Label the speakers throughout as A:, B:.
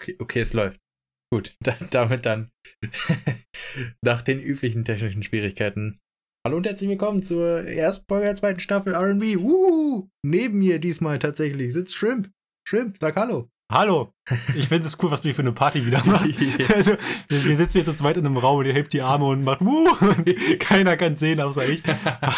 A: Okay, okay es läuft. Gut, da, damit dann nach den üblichen technischen Schwierigkeiten. Hallo und herzlich willkommen zur ersten Folge der zweiten Staffel RB. Neben mir diesmal tatsächlich sitzt Shrimp. Shrimp, sag Hallo.
B: Hallo, ich finde es cool, was du hier für eine Party wieder machst. Also, wir, wir sitzen hier zu zweit in einem Raum und ihr hebt die Arme und macht Wuh und keiner kann sehen, außer ich.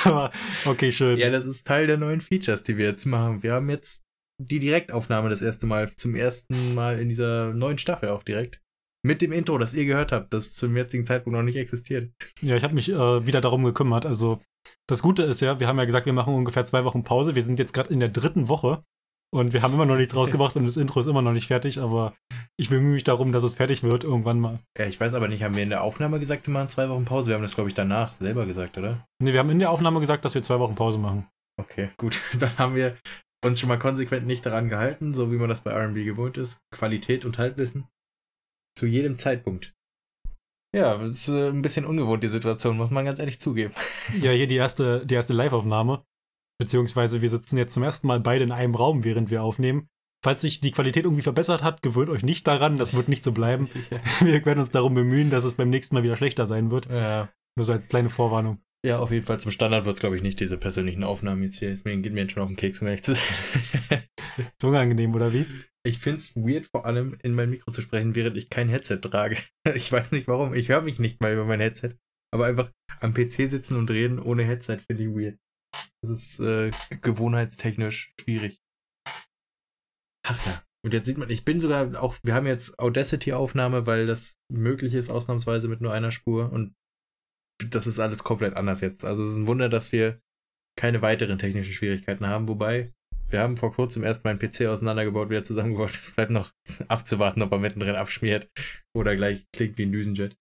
B: Aber okay, schön.
A: Ja, das ist Teil der neuen Features, die wir jetzt machen. Wir haben jetzt die Direktaufnahme das erste Mal, zum ersten Mal in dieser neuen Staffel auch direkt. Mit dem Intro, das ihr gehört habt, das zum jetzigen Zeitpunkt noch nicht existiert.
B: Ja, ich habe mich äh, wieder darum gekümmert. Also, das Gute ist ja, wir haben ja gesagt, wir machen ungefähr zwei Wochen Pause. Wir sind jetzt gerade in der dritten Woche und wir haben immer noch nichts rausgebracht und das Intro ist immer noch nicht fertig, aber ich bemühe mich darum, dass es fertig wird irgendwann mal.
A: Ja, ich weiß aber nicht, haben wir in der Aufnahme gesagt, wir machen zwei Wochen Pause? Wir haben das, glaube ich, danach selber gesagt, oder?
B: Nee, wir haben in der Aufnahme gesagt, dass wir zwei Wochen Pause machen.
A: Okay, gut. Dann haben wir uns schon mal konsequent nicht daran gehalten, so wie man das bei RB gewohnt ist. Qualität und Halbwissen. Zu jedem Zeitpunkt. Ja, das ist äh, ein bisschen ungewohnt, die Situation, muss man ganz ehrlich zugeben.
B: Ja, hier die erste, die erste Live-Aufnahme. Beziehungsweise wir sitzen jetzt zum ersten Mal beide in einem Raum, während wir aufnehmen. Falls sich die Qualität irgendwie verbessert hat, gewöhnt euch nicht daran, das wird nicht so bleiben. Wir werden uns darum bemühen, dass es beim nächsten Mal wieder schlechter sein wird.
A: Ja.
B: Nur so als kleine Vorwarnung.
A: Ja, auf jeden Fall zum Standard wird es, glaube ich, nicht diese persönlichen Aufnahmen jetzt hier. Deswegen geht mir jetzt schon auf den Keks, um ehrlich zu sein.
B: so unangenehm, oder wie?
A: Ich finde es weird, vor allem in mein Mikro zu sprechen, während ich kein Headset trage. Ich weiß nicht warum. Ich höre mich nicht mal über mein Headset. Aber einfach am PC sitzen und reden ohne Headset finde ich weird. Das ist äh, gewohnheitstechnisch schwierig. Ach ja. Und jetzt sieht man, ich bin sogar auch, wir haben jetzt Audacity-Aufnahme, weil das möglich ist, ausnahmsweise mit nur einer Spur. Und das ist alles komplett anders jetzt. Also es ist ein Wunder, dass wir keine weiteren technischen Schwierigkeiten haben. Wobei, wir haben vor kurzem erst meinen PC auseinandergebaut, wieder zusammengebaut. Es bleibt noch abzuwarten, ob er mittendrin abschmiert oder gleich klingt wie ein Düsenjet.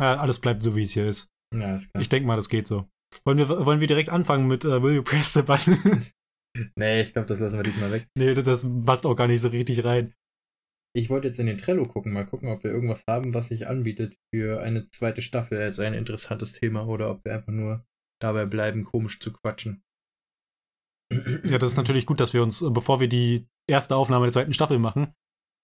B: Ja, alles bleibt so, wie es hier ist.
A: Ja, ist klar.
B: Ich denke mal, das geht so. Wollen wir, wollen wir direkt anfangen mit uh, Will You Press the Button?
A: nee, ich glaube, das lassen wir diesmal weg.
B: Nee, das passt auch gar nicht so richtig rein.
A: Ich wollte jetzt in den Trello gucken, mal gucken, ob wir irgendwas haben, was sich anbietet für eine zweite Staffel als ein interessantes Thema oder ob wir einfach nur dabei bleiben, komisch zu quatschen.
B: Ja, das ist natürlich gut, dass wir uns, bevor wir die erste Aufnahme der zweiten Staffel machen,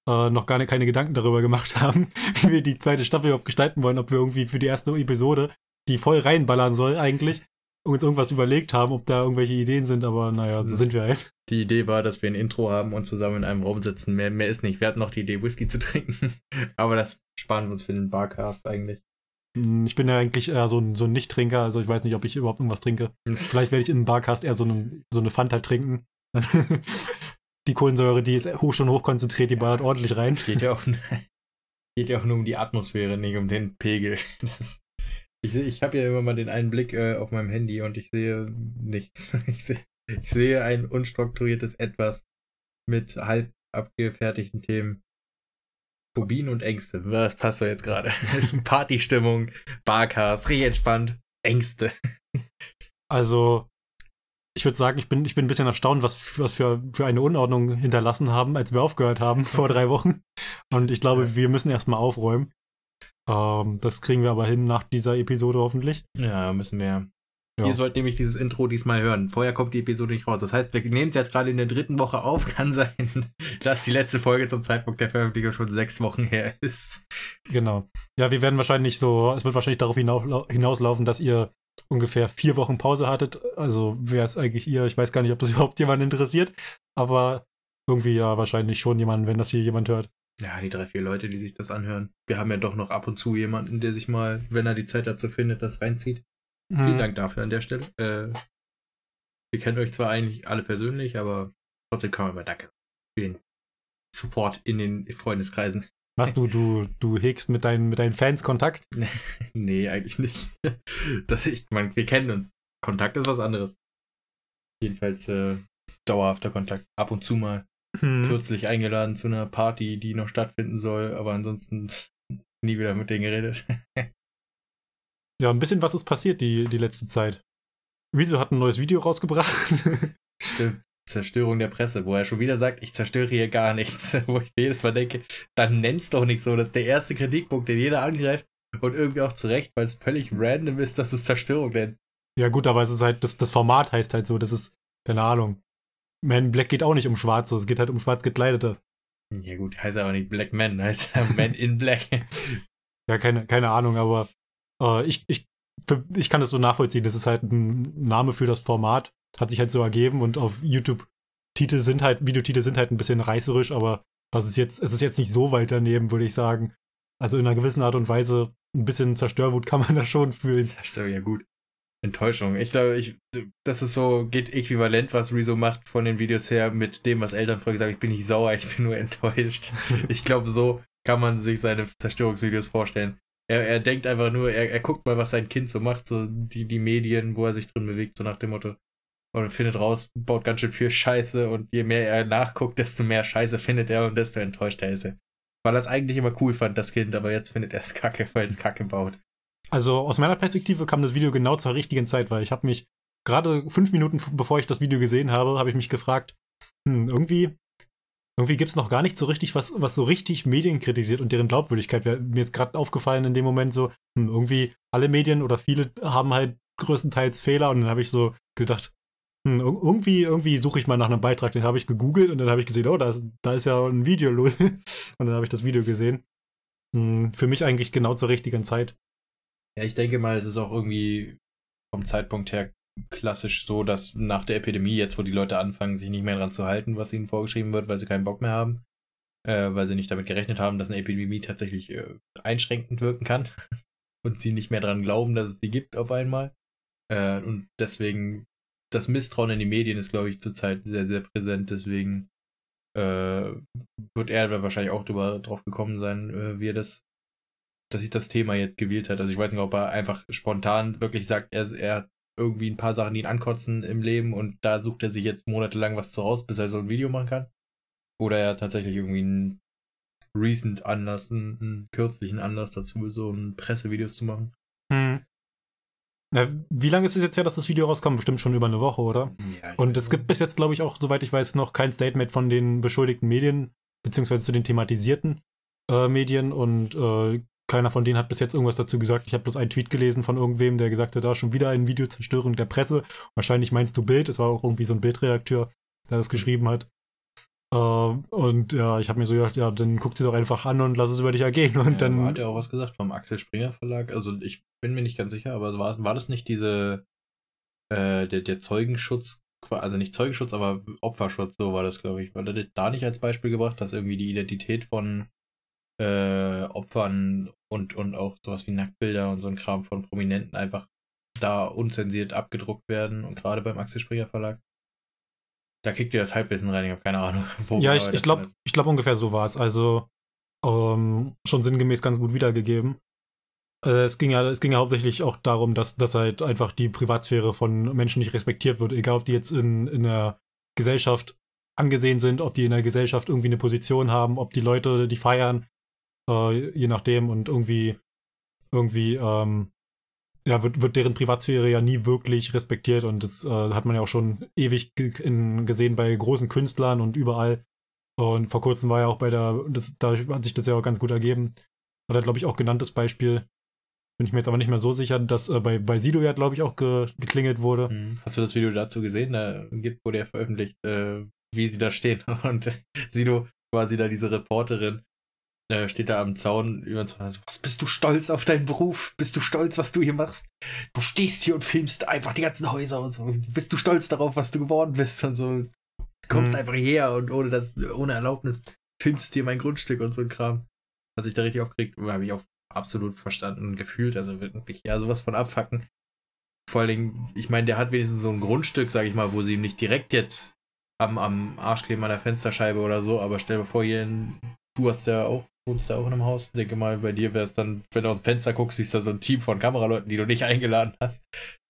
B: äh, noch gar keine Gedanken darüber gemacht haben, wie wir die zweite Staffel überhaupt gestalten wollen, ob wir irgendwie für die erste Episode die voll reinballern soll eigentlich, uns irgendwas überlegt haben, ob da irgendwelche Ideen sind, aber naja, so sind wir halt.
A: Die Idee war, dass wir ein Intro haben und zusammen in einem Raum sitzen. Mehr, mehr ist nicht. Wir hatten noch die Idee, Whisky zu trinken. aber das sparen wir uns für den Barcast eigentlich.
B: Hm, ich bin ja eigentlich eher so ein, so ein Nicht-Trinker, also ich weiß nicht, ob ich überhaupt irgendwas trinke. Vielleicht werde ich in einem Barcast eher so, eine, so eine Fanta trinken. die Kohlensäure, die ist hoch schon hoch konzentriert, die ballert ordentlich rein.
A: Geht ja auch, geht ja auch nur um die Atmosphäre, nicht um den Pegel. Das ist ich, ich habe ja immer mal den einen Blick äh, auf meinem Handy und ich sehe nichts. Ich, seh, ich sehe ein unstrukturiertes Etwas mit halb abgefertigten Themen. Phobien und Ängste. Das passt doch jetzt gerade. Partystimmung, Barcast, richtig entspannt, Ängste.
B: Also, ich würde sagen, ich bin, ich bin ein bisschen erstaunt, was, was für, für eine Unordnung hinterlassen haben, als wir aufgehört haben vor drei Wochen. Und ich glaube, wir müssen erstmal aufräumen. Ähm, das kriegen wir aber hin nach dieser Episode hoffentlich.
A: Ja, müssen wir. Ja. Ihr sollt nämlich dieses Intro diesmal hören. Vorher kommt die Episode nicht raus. Das heißt, wir nehmen es jetzt gerade in der dritten Woche auf. Kann sein, dass die letzte Folge zum Zeitpunkt der Veröffentlichung schon sechs Wochen her ist.
B: Genau. Ja, wir werden wahrscheinlich so, es wird wahrscheinlich darauf hinauslaufen, dass ihr ungefähr vier Wochen Pause hattet. Also wer ist eigentlich ihr? Ich weiß gar nicht, ob das überhaupt jemanden interessiert. Aber irgendwie ja wahrscheinlich schon jemanden, wenn das hier jemand hört.
A: Ja, die drei, vier Leute, die sich das anhören. Wir haben ja doch noch ab und zu jemanden, der sich mal, wenn er die Zeit dazu findet, das reinzieht. Mhm. Vielen Dank dafür an der Stelle. Äh, ihr kennt euch zwar eigentlich alle persönlich, aber trotzdem kann man mal Danke für den Support in den Freundeskreisen.
B: Was du, du, du hegst mit deinen, mit deinen Fans Kontakt?
A: nee, eigentlich nicht. Das ich, man, wir kennen uns. Kontakt ist was anderes. Jedenfalls äh, dauerhafter Kontakt. Ab und zu mal hm. kürzlich eingeladen zu einer Party, die noch stattfinden soll, aber ansonsten nie wieder mit denen geredet.
B: ja, ein bisschen was ist passiert die, die letzte Zeit. Wieso hat ein neues Video rausgebracht?
A: Stimmt. Zerstörung der Presse, wo er schon wieder sagt, ich zerstöre hier gar nichts. wo ich mir jedes Mal denke, dann nenn's doch nicht so. Das ist der erste Kritikpunkt, den jeder angreift. Und irgendwie auch zu Recht, weil es völlig random ist, dass es Zerstörung nennst.
B: Ja, gut, aber es ist halt, das, das Format heißt halt so, das ist, keine Ahnung. Man Black geht auch nicht um Schwarze, es geht halt um schwarz gekleidete.
A: Ja gut, heißt aber nicht Black Man, heißt Man in Black.
B: Ja, keine, keine Ahnung, aber äh, ich, ich, ich kann das so nachvollziehen. Das ist halt ein Name für das Format. Hat sich halt so ergeben und auf YouTube Titel sind halt, Videotitel sind halt ein bisschen reißerisch, aber was ist jetzt, es ist jetzt nicht so weit daneben, würde ich sagen. Also in einer gewissen Art und Weise ein bisschen Zerstörwut kann man da schon fühlen.
A: Zerstör, ja gut. Enttäuschung. Ich glaube, ich, das ist so, geht äquivalent, was Rezo macht von den Videos her mit dem, was Eltern vorher gesagt haben. Ich bin nicht sauer, ich bin nur enttäuscht. ich glaube, so kann man sich seine Zerstörungsvideos vorstellen. Er, er denkt einfach nur, er, er guckt mal, was sein Kind so macht, so die, die Medien, wo er sich drin bewegt, so nach dem Motto. Und findet raus, baut ganz schön viel Scheiße und je mehr er nachguckt, desto mehr Scheiße findet er und desto enttäuschter ist er. Weil er es eigentlich immer cool fand, das Kind, aber jetzt findet er es kacke, weil es kacke baut.
B: Also aus meiner Perspektive kam das Video genau zur richtigen Zeit, weil ich habe mich gerade fünf Minuten bevor ich das Video gesehen habe, habe ich mich gefragt, hm, irgendwie, irgendwie gibt es noch gar nicht so richtig was, was so richtig Medien kritisiert und deren Glaubwürdigkeit. Mir ist gerade aufgefallen in dem Moment so, hm, irgendwie alle Medien oder viele haben halt größtenteils Fehler und dann habe ich so gedacht, hm, irgendwie, irgendwie suche ich mal nach einem Beitrag, den habe ich gegoogelt und dann habe ich gesehen, oh, da ist, da ist ja ein Video, und dann habe ich das Video gesehen. Hm, für mich eigentlich genau zur richtigen Zeit.
A: Ja, ich denke mal, es ist auch irgendwie vom Zeitpunkt her klassisch so, dass nach der Epidemie, jetzt wo die Leute anfangen, sich nicht mehr dran zu halten, was ihnen vorgeschrieben wird, weil sie keinen Bock mehr haben, äh, weil sie nicht damit gerechnet haben, dass eine Epidemie tatsächlich äh, einschränkend wirken kann und sie nicht mehr dran glauben, dass es die gibt auf einmal. Äh, und deswegen das Misstrauen in die Medien ist, glaube ich, zurzeit sehr, sehr präsent. Deswegen äh, wird er wahrscheinlich auch drüber, drauf gekommen sein, äh, wie er das, dass sich das Thema jetzt gewählt hat. Also ich weiß nicht, ob er einfach spontan wirklich sagt, er, er hat irgendwie ein paar Sachen, die ihn ankotzen im Leben und da sucht er sich jetzt monatelang was zu raus, bis er so ein Video machen kann. Oder er hat tatsächlich irgendwie einen recent Anlass, einen, einen kürzlichen Anlass dazu, so ein Pressevideos zu machen.
B: Hm. Na, wie lange ist es jetzt her, dass das Video rauskommt? Bestimmt schon über eine Woche, oder? Ja, und es gibt bis jetzt, glaube ich, auch, soweit ich weiß, noch kein Statement von den beschuldigten Medien, beziehungsweise zu den thematisierten äh, Medien. Und äh, keiner von denen hat bis jetzt irgendwas dazu gesagt. Ich habe bloß einen Tweet gelesen von irgendwem, der gesagt hat, da schon wieder ein Video Zerstörung der Presse. Wahrscheinlich meinst du Bild. Es war auch irgendwie so ein Bildredakteur, der das geschrieben hat. Uh, und ja, ich habe mir so gedacht, ja, dann guck sie doch einfach an und lass es über dich ergehen. Und ja, dann
A: hat er auch was gesagt vom Axel Springer Verlag. Also ich bin mir nicht ganz sicher, aber war, war das nicht diese äh, der, der Zeugenschutz, also nicht Zeugenschutz, aber Opferschutz, so war das, glaube ich. War das da nicht als Beispiel gebracht, dass irgendwie die Identität von äh, Opfern und, und auch sowas wie Nacktbilder und so ein Kram von Prominenten einfach da unzensiert abgedruckt werden und gerade beim Axel Springer Verlag? Da kriegt ihr das Halbwissen rein, ich habe keine Ahnung.
B: ja, ich, ich glaube ich glaub ungefähr so war es. Also ähm, schon sinngemäß ganz gut wiedergegeben. Äh, es ging ja, es ging ja hauptsächlich auch darum, dass, dass halt einfach die Privatsphäre von Menschen nicht respektiert wird, egal ob die jetzt in, in der Gesellschaft angesehen sind, ob die in der Gesellschaft irgendwie eine Position haben, ob die Leute die feiern, äh, je nachdem und irgendwie, irgendwie, ähm, ja, wird, wird deren Privatsphäre ja nie wirklich respektiert und das äh, hat man ja auch schon ewig in, gesehen bei großen Künstlern und überall. Und vor kurzem war ja auch bei der, das, da hat sich das ja auch ganz gut ergeben. Hat er, glaube ich, auch genanntes Beispiel. Bin ich mir jetzt aber nicht mehr so sicher, dass äh, bei, bei Sido ja, glaube ich, auch ge, geklingelt wurde.
A: Hm. Hast du das Video dazu gesehen? Da wurde ja veröffentlicht, äh, wie sie da stehen. Und Sido, quasi da diese Reporterin, äh, steht da am Zaun über was bist du stolz auf deinen Beruf? Bist du stolz, was du hier machst? Du stehst hier und filmst einfach die ganzen Häuser und so. Bist du stolz darauf, was du geworden bist und so? Du kommst hm. einfach her und ohne das, ohne Erlaubnis filmst dir mein Grundstück und so ein Kram. Hat sich da richtig aufgeregt, habe ich auch absolut verstanden und gefühlt. Also wirklich ja sowas von abfacken. Vor allen Dingen, ich meine, der hat wenigstens so ein Grundstück, sag ich mal, wo sie ihm nicht direkt jetzt am, am Arsch kleben an der Fensterscheibe oder so, aber stell dir vor, hier in, du hast ja auch wohnst da auch in einem Haus. Ich denke mal, bei dir wäre es dann, wenn du aus dem Fenster guckst, siehst du da so ein Team von Kameraleuten, die du nicht eingeladen hast,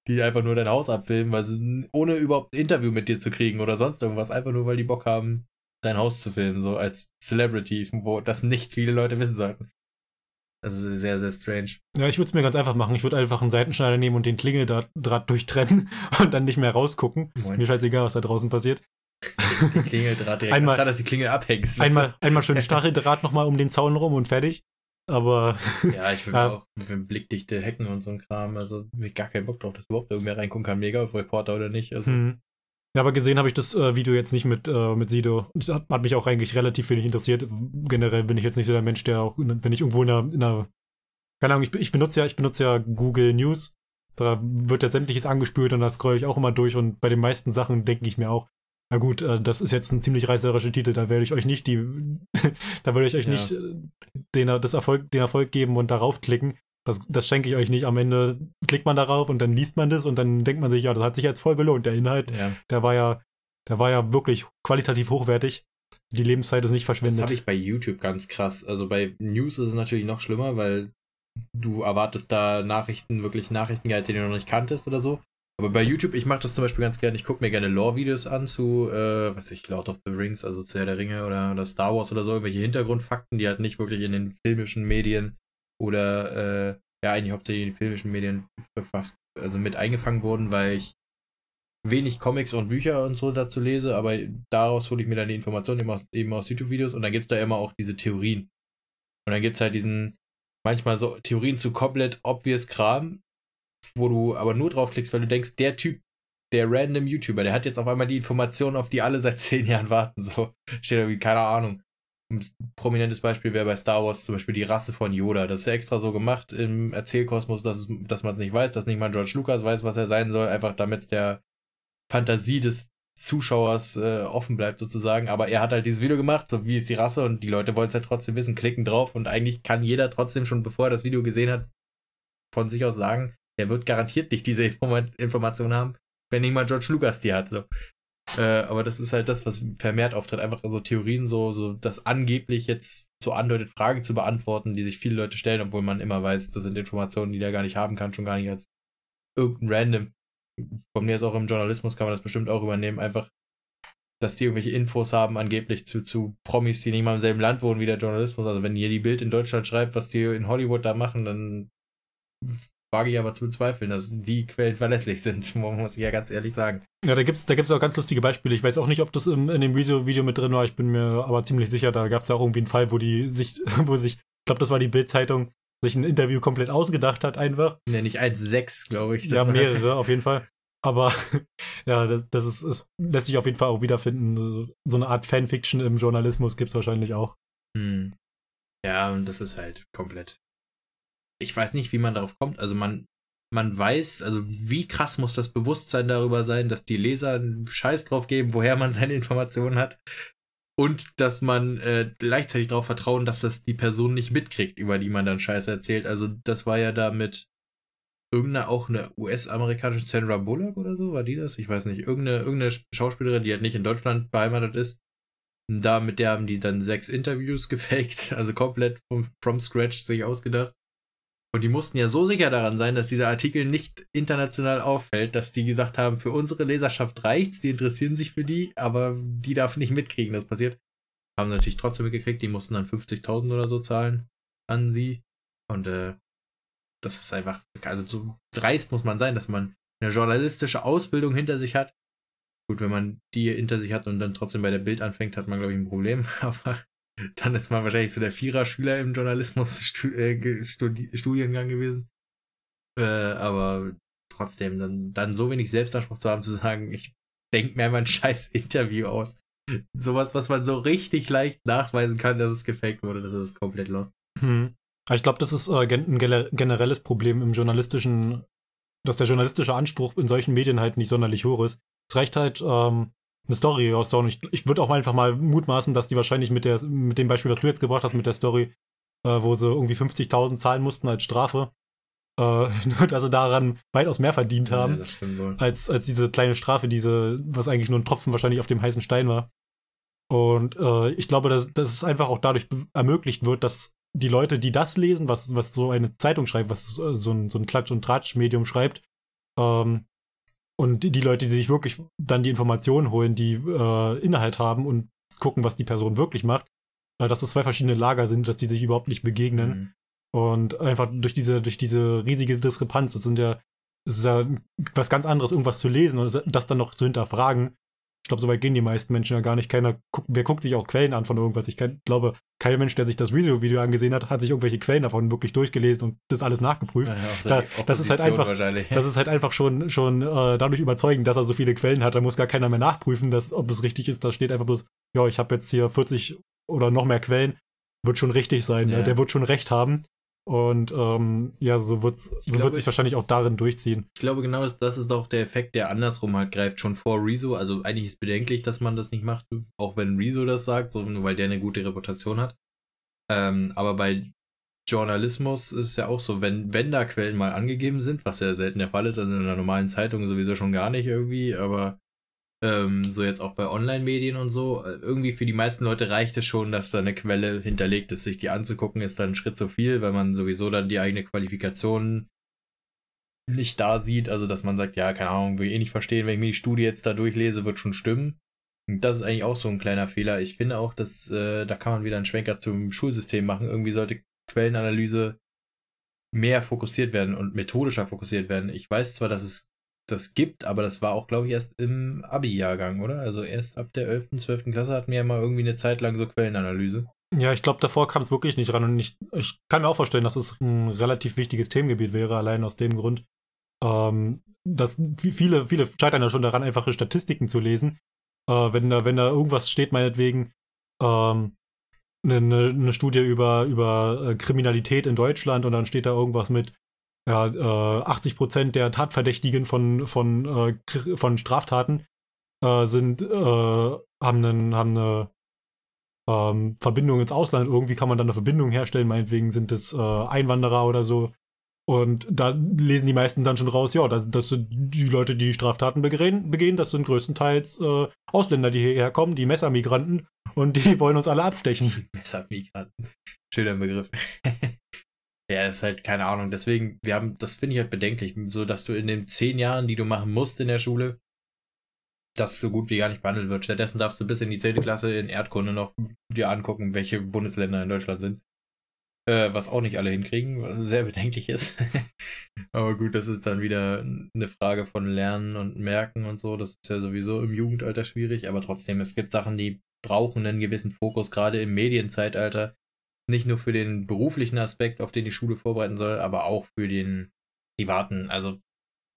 A: die einfach nur dein Haus abfilmen, weil sie, ohne überhaupt ein Interview mit dir zu kriegen oder sonst irgendwas, einfach nur, weil die Bock haben, dein Haus zu filmen, so als Celebrity, wo das nicht viele Leute wissen sollten. Also sehr, sehr strange.
B: Ja, ich würde es mir ganz einfach machen. Ich würde einfach einen Seitenschneider nehmen und den Klingeldraht durchtrennen und dann nicht mehr rausgucken. Moin. Mir scheißegal, was da draußen passiert.
A: Die Klingeldraht direkt.
B: Einmal,
A: Anstatt, dass die Klingel abhängst.
B: Einmal, einmal schön Stacheldraht nochmal um den Zaun rum und fertig. Aber.
A: Ja, ich will ja. auch mit blickdichte Hecken und so ein Kram. Also, ich gar keinen Bock drauf, dass überhaupt irgendwer reingucken kann. Mega, Reporter oder nicht. Also, hm.
B: Ja, aber gesehen habe ich das äh, Video jetzt nicht mit, äh, mit Sido. Das hat, hat, mich auch eigentlich relativ wenig interessiert. Generell bin ich jetzt nicht so der Mensch, der auch, wenn ich irgendwo in einer, in einer keine Ahnung, ich, ich, benutze ja, ich benutze ja Google News. Da wird ja sämtliches angespült und da scroll ich auch immer durch und bei den meisten Sachen denke ich mir auch, na gut, äh, das ist jetzt ein ziemlich reißerischer Titel, da werde ich euch nicht die, da werde ich euch ja. nicht äh, den, das Erfolg, den Erfolg geben und darauf klicken. Das, das schenke ich euch nicht. Am Ende klickt man darauf und dann liest man das und dann denkt man sich, ja, das hat sich jetzt voll gelohnt. Der Inhalt, ja. der war ja, der war ja wirklich qualitativ hochwertig. Die Lebenszeit ist nicht verschwendet. Das
A: habe ich bei YouTube ganz krass. Also bei News ist es natürlich noch schlimmer, weil du erwartest da Nachrichten, wirklich Nachrichtengehalt, den du noch nicht kanntest oder so. Aber bei YouTube, ich mache das zum Beispiel ganz gerne, ich gucke mir gerne Lore-Videos an zu, äh, was ich, Lord of the Rings, also zu Herr der Ringe oder, oder Star Wars oder so, irgendwelche Hintergrundfakten, die halt nicht wirklich in den filmischen Medien oder äh, ja eigentlich hauptsächlich in den filmischen Medien also mit eingefangen wurden, weil ich wenig Comics und Bücher und so dazu lese, aber daraus hole ich mir dann die Informationen eben aus, eben aus YouTube-Videos und dann gibt es da immer auch diese Theorien. Und dann gibt es halt diesen, manchmal so Theorien zu komplett obvious Kram, wo du aber nur draufklickst, weil du denkst, der Typ, der random YouTuber, der hat jetzt auf einmal die Informationen, auf die alle seit zehn Jahren warten. So steht irgendwie, keine Ahnung. Ein prominentes Beispiel wäre bei Star Wars zum Beispiel die Rasse von Yoda. Das ist ja extra so gemacht im Erzählkosmos, dass, dass man es nicht weiß, dass nicht mal George Lucas weiß, was er sein soll, einfach damit es der Fantasie des Zuschauers äh, offen bleibt sozusagen. Aber er hat halt dieses Video gemacht, so wie ist die Rasse und die Leute wollen es halt trotzdem wissen, klicken drauf und eigentlich kann jeder trotzdem schon, bevor er das Video gesehen hat, von sich aus sagen, der wird garantiert nicht diese Information haben, wenn nicht mal George Lucas die hat. So. Äh, aber das ist halt das, was vermehrt auftritt. Einfach so Theorien, so, so das angeblich jetzt so andeutet, Fragen zu beantworten, die sich viele Leute stellen, obwohl man immer weiß, das sind Informationen, die der gar nicht haben kann, schon gar nicht als irgendein random. Von mir ist auch im Journalismus kann man das bestimmt auch übernehmen, einfach, dass die irgendwelche Infos haben, angeblich zu, zu Promis, die nicht mal im selben Land wohnen wie der Journalismus. Also wenn hier die Bild in Deutschland schreibt, was die in Hollywood da machen, dann wage ich aber zu bezweifeln, dass die Quellen verlässlich sind, muss ich ja ganz ehrlich sagen.
B: Ja, da gibt es da gibt's auch ganz lustige Beispiele. Ich weiß auch nicht, ob das in, in dem Video mit drin war, ich bin mir aber ziemlich sicher, da gab es ja auch irgendwie einen Fall, wo die sich, wo sich, ich glaube, das war die Bild-Zeitung, sich ein Interview komplett ausgedacht hat, einfach.
A: Ne, nicht eins, sechs, glaube ich.
B: Ja, mehrere, auf jeden Fall. Aber ja, das, das ist, es lässt sich auf jeden Fall auch wiederfinden. So eine Art Fanfiction im Journalismus gibt es wahrscheinlich auch.
A: Hm. Ja, und das ist halt komplett ich weiß nicht, wie man darauf kommt. Also man, man weiß, also wie krass muss das Bewusstsein darüber sein, dass die Leser einen Scheiß drauf geben, woher man seine Informationen hat. Und dass man äh, gleichzeitig darauf vertrauen, dass das die Person nicht mitkriegt, über die man dann Scheiße erzählt. Also das war ja da mit irgendeiner, auch eine US-amerikanische Sandra Bullock oder so, war die das? Ich weiß nicht. Irgendeine, irgendeine Schauspielerin, die halt nicht in Deutschland beheimatet ist. Da mit der haben die dann sechs Interviews gefaked, also komplett from, from scratch sich ausgedacht. Und die mussten ja so sicher daran sein, dass dieser Artikel nicht international auffällt, dass die gesagt haben, für unsere Leserschaft reicht's, die interessieren sich für die, aber die darf nicht mitkriegen, das passiert. Haben natürlich trotzdem mitgekriegt, die mussten dann 50.000 oder so zahlen an sie. Und äh, das ist einfach, also so dreist muss man sein, dass man eine journalistische Ausbildung hinter sich hat. Gut, wenn man die hinter sich hat und dann trotzdem bei der Bild anfängt, hat man, glaube ich, ein Problem. Aber dann ist man wahrscheinlich so der Vierer-Schüler im Journalismus-Studiengang äh, gewesen. Äh, aber trotzdem, dann, dann so wenig Selbstanspruch zu haben, zu sagen, ich denke mir ein scheiß Interview aus. Sowas, was man so richtig leicht nachweisen kann, dass es gefaked wurde, das ist komplett lost.
B: Hm. Ich glaube, das ist äh, ein generelles Problem im journalistischen, dass der journalistische Anspruch in solchen Medien halt nicht sonderlich hoch ist. Es reicht halt, ähm, eine Story raushauen. Ich, ich würde auch einfach mal mutmaßen, dass die wahrscheinlich mit, der, mit dem Beispiel, was du jetzt gebracht hast, mit der Story, äh, wo sie irgendwie 50.000 zahlen mussten als Strafe, äh, dass sie daran weitaus mehr verdient haben, ja, als, als diese kleine Strafe, diese, was eigentlich nur ein Tropfen wahrscheinlich auf dem heißen Stein war. Und äh, ich glaube, dass, dass es einfach auch dadurch ermöglicht wird, dass die Leute, die das lesen, was, was so eine Zeitung schreibt, was so ein, so ein Klatsch- und Tratsch-Medium schreibt, ähm, und die Leute, die sich wirklich dann die Informationen holen, die äh, Inhalt haben und gucken, was die Person wirklich macht, äh, dass das zwei verschiedene Lager sind, dass die sich überhaupt nicht begegnen. Mhm. Und einfach durch diese, durch diese riesige Diskrepanz, das sind ja, es ist ja was ganz anderes, irgendwas zu lesen und das dann noch zu hinterfragen, Ich glaube, so weit gehen die meisten Menschen ja gar nicht. Keiner guckt, wer guckt sich auch Quellen an von irgendwas. Ich kann, glaube, kein Mensch, der sich das Rezo-Video angesehen hat, hat sich irgendwelche Quellen davon wirklich durchgelesen und das alles nachgeprüft. Ja, da, das ist halt einfach, das ist halt einfach schon, schon äh, dadurch überzeugend, dass er so viele Quellen hat. Da muss gar keiner mehr nachprüfen, dass, ob es richtig ist. Da steht einfach bloß, ja, ich habe jetzt hier 40 oder noch mehr Quellen. Wird schon richtig sein. Ne? Ja. Der wird schon recht haben. Und ähm, ja, so, wird's, so glaube, wird sich wahrscheinlich auch darin durchziehen.
A: Ich glaube, genau das, das ist auch der Effekt, der andersrum halt greift, schon vor Rezo. Also eigentlich ist bedenklich, dass man das nicht macht, auch wenn Rezo das sagt, so, nur weil der eine gute Reputation hat. Ähm, aber bei Journalismus ist es ja auch so, wenn, wenn da Quellen mal angegeben sind, was ja selten der Fall ist, also in einer normalen Zeitung sowieso schon gar nicht irgendwie, aber ähm, so jetzt auch bei Online-Medien und so, äh, irgendwie für die meisten Leute reicht es schon, dass da eine Quelle hinterlegt ist. Sich die anzugucken, ist dann ein Schritt zu viel, weil man sowieso dann die eigene Qualifikation nicht da sieht. Also, dass man sagt, ja, keine Ahnung, will ich eh nicht verstehen, wenn ich mir die Studie jetzt da durchlese, wird schon stimmen. Und das ist eigentlich auch so ein kleiner Fehler. Ich finde auch, dass äh, da kann man wieder einen Schwenker zum Schulsystem machen. Irgendwie sollte Quellenanalyse mehr fokussiert werden und methodischer fokussiert werden. Ich weiß zwar, dass es das gibt, aber das war auch, glaube ich, erst im Abi-Jahrgang, oder? Also erst ab der 11., 12. Klasse hatten wir ja mal irgendwie eine Zeit lang so Quellenanalyse.
B: Ja, ich glaube, davor kam es wirklich nicht ran und ich, ich kann mir auch vorstellen, dass es ein relativ wichtiges Themengebiet wäre, allein aus dem Grund, ähm, dass viele, viele scheitern ja schon daran, einfache Statistiken zu lesen. Äh, wenn, da, wenn da irgendwas steht, meinetwegen, ähm, eine, eine, Studie über, über äh, Kriminalität in Deutschland und dann steht da irgendwas mit, ja, äh, 80 Prozent der Tatverdächtigen von, von, äh, von Straftaten äh, sind, äh, haben, einen, haben eine ähm, Verbindung ins Ausland. Irgendwie kann man dann eine Verbindung herstellen, meinetwegen sind es äh, Einwanderer oder so. Und da lesen die meisten dann schon raus, ja, das, das sind die Leute, die Straftaten begehen, begehen das sind größtenteils äh, Ausländer, die hierher kommen, die Messermigranten und die wollen uns alle abstechen.
A: Messermigranten. Schöner Begriff. Ja, ist halt keine Ahnung. Deswegen, wir haben, das finde ich halt bedenklich, so dass du in den zehn Jahren, die du machen musst in der Schule, das so gut wie gar nicht behandelt wird. Stattdessen darfst du bis in die zehnte Klasse in Erdkunde noch dir angucken, welche Bundesländer in Deutschland sind. Äh, was auch nicht alle hinkriegen, was sehr bedenklich ist. Aber gut, das ist dann wieder eine Frage von Lernen und Merken und so. Das ist ja sowieso im Jugendalter schwierig, aber trotzdem, es gibt Sachen, die brauchen einen gewissen Fokus, gerade im Medienzeitalter nicht nur für den beruflichen Aspekt, auf den die Schule vorbereiten soll, aber auch für den privaten. Also,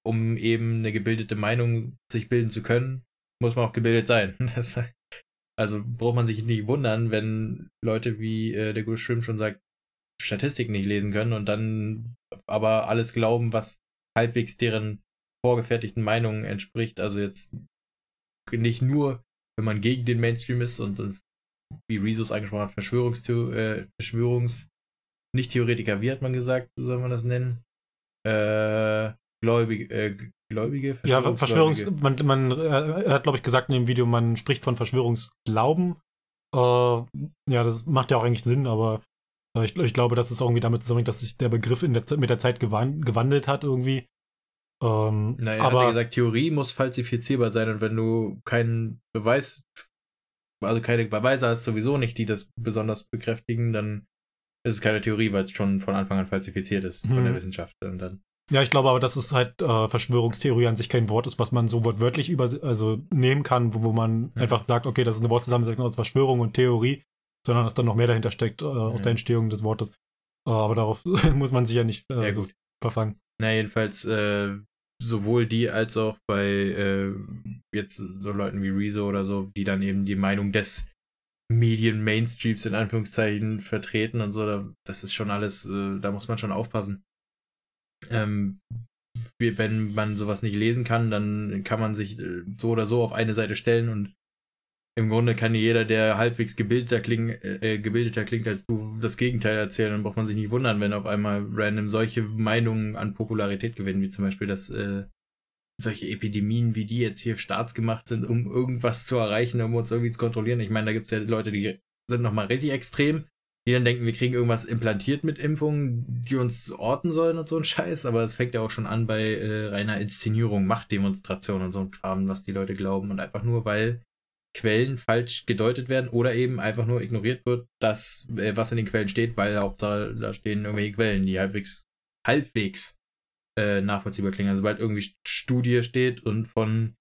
A: um eben eine gebildete Meinung sich bilden zu können, muss man auch gebildet sein. Also braucht man sich nicht wundern, wenn Leute wie äh, der gute Schwimm schon sagt, Statistiken nicht lesen können und dann aber alles glauben, was halbwegs deren vorgefertigten Meinungen entspricht. Also jetzt nicht nur, wenn man gegen den Mainstream ist und wie Rezus angesprochen hat, Verschwörungstheo äh, Verschwörungs nicht Theoretiker, wie hat man gesagt, soll man das nennen? Äh, Gläubige, äh, Gläubige,
B: Ja, Verschwörungs, man, man er hat, glaube ich, gesagt in dem Video, man spricht von Verschwörungsglauben. Äh, ja, das macht ja auch eigentlich Sinn, aber äh, ich, ich, glaube, dass es irgendwie damit zusammenhängt, dass sich der Begriff der, mit der Zeit gewandelt hat irgendwie.
A: Ähm, naja, aber, hat ja gesagt, Theorie muss falsifizierbar sein und wenn du keinen Beweis also keine Beweise hast sowieso nicht, die das besonders bekräftigen, dann ist es keine Theorie, weil es schon von Anfang an falsifiziert ist von der mhm. Wissenschaft. Und dann
B: ja, ich glaube aber, dass es halt äh, Verschwörungstheorie an sich kein Wort ist, was man so wortwörtlich über, also nehmen kann, wo, wo man mhm. einfach sagt, okay, das ist eine Wortzusammensetzung aus Verschwörung und Theorie, sondern dass dann noch mehr dahinter steckt äh, aus der Entstehung des Wortes. Äh, aber darauf muss man sich ja nicht äh, ja, so verfangen.
A: Na, jedenfalls, äh, sowohl die als auch bei äh, jetzt so Leuten wie Rezo oder so, die dann eben die Meinung des Medien-Mainstreams in Anführungszeichen vertreten und so, da, das ist schon alles, äh, da muss man schon aufpassen. Ähm, wenn man sowas nicht lesen kann, dann kann man sich äh, so oder so auf eine Seite stellen und im Grunde kann jeder, der halbwegs gebildeter, kling, äh, gebildeter klingt als du, das Gegenteil erzählen. Dann braucht man sich nicht wundern, wenn auf einmal random solche Meinungen an Popularität gewinnen, wie zum Beispiel, dass äh, solche Epidemien wie die jetzt hier staatsgemacht sind, um irgendwas zu erreichen, um uns irgendwie zu kontrollieren. Ich meine, da gibt es ja Leute, die sind nochmal richtig extrem, die dann denken, wir kriegen irgendwas implantiert mit Impfungen, die uns orten sollen und so ein Scheiß. Aber es fängt ja auch schon an bei äh, reiner Inszenierung, Machtdemonstration und so ein Kram, was die Leute glauben. Und einfach nur, weil Quellen falsch gedeutet werden oder eben einfach nur ignoriert wird, dass, äh, was in den Quellen steht, weil Hauptsache da stehen irgendwelche Quellen, die halbwegs, halbwegs äh, nachvollziehbar klingen. Also sobald irgendwie Studie steht und von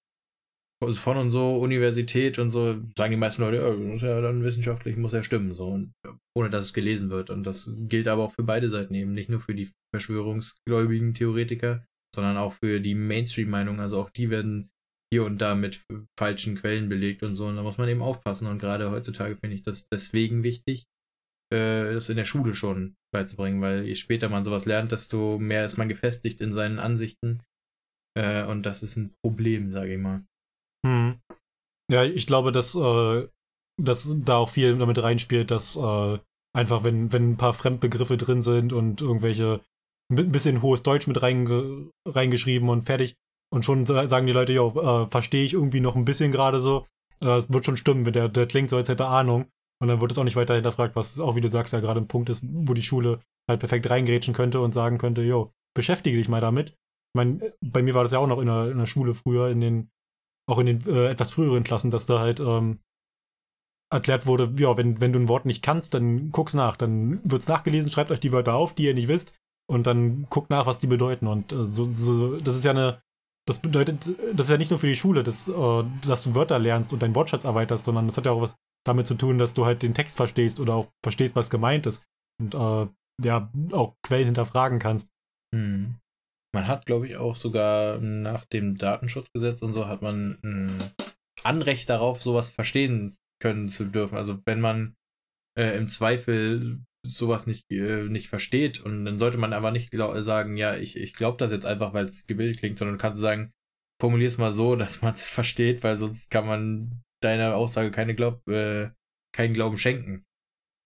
A: von und so, Universität und so, sagen die meisten Leute, ja, muss ja dann wissenschaftlich, muss ja stimmen, so, und, ohne dass es gelesen wird. Und das gilt aber auch für beide Seiten eben, nicht nur für die verschwörungsgläubigen Theoretiker, sondern auch für die Mainstream-Meinung. Also auch die werden hier und da mit falschen Quellen belegt und so. Und da muss man eben aufpassen. Und gerade heutzutage finde ich das deswegen wichtig, äh, das in der Schule schon beizubringen, weil je später man sowas lernt, desto mehr ist man gefestigt in seinen Ansichten. Äh, und das ist ein Problem, sage ich mal.
B: Hm. Ja, ich glaube, dass, äh, dass da auch viel damit reinspielt, dass äh, einfach, wenn, wenn ein paar Fremdbegriffe drin sind und irgendwelche ein bisschen hohes Deutsch mit reinge reingeschrieben und fertig. Und schon sagen die Leute, ja, äh, verstehe ich irgendwie noch ein bisschen gerade so. Äh, es wird schon stimmen, wenn der, der klingt so, als hätte Ahnung. Und dann wird es auch nicht weiter hinterfragt, was auch, wie du sagst, ja gerade ein Punkt ist, wo die Schule halt perfekt reingrätschen könnte und sagen könnte, jo, beschäftige dich mal damit. Ich meine, bei mir war das ja auch noch in der, in der Schule früher, in den, auch in den äh, etwas früheren Klassen, dass da halt ähm, erklärt wurde, ja, wenn, wenn du ein Wort nicht kannst, dann guck's nach. Dann wird's nachgelesen, schreibt euch die Wörter auf, die ihr nicht wisst, und dann guckt nach, was die bedeuten. Und äh, so, so, das ist ja eine, das bedeutet, das ist ja nicht nur für die Schule, dass, äh, dass du Wörter lernst und deinen Wortschatz erweiterst, sondern das hat ja auch was damit zu tun, dass du halt den Text verstehst oder auch verstehst, was gemeint ist. Und äh, ja, auch Quellen hinterfragen kannst.
A: Hm. Man hat, glaube ich, auch sogar nach dem Datenschutzgesetz und so hat man ein Anrecht darauf, sowas verstehen können zu dürfen. Also wenn man äh, im Zweifel sowas nicht, äh, nicht versteht und dann sollte man aber nicht sagen, ja, ich, ich glaube das jetzt einfach, weil es gebildet klingt, sondern du kannst sagen, formulier es mal so, dass man es versteht, weil sonst kann man deiner Aussage keine Glaub, äh, keinen Glauben schenken.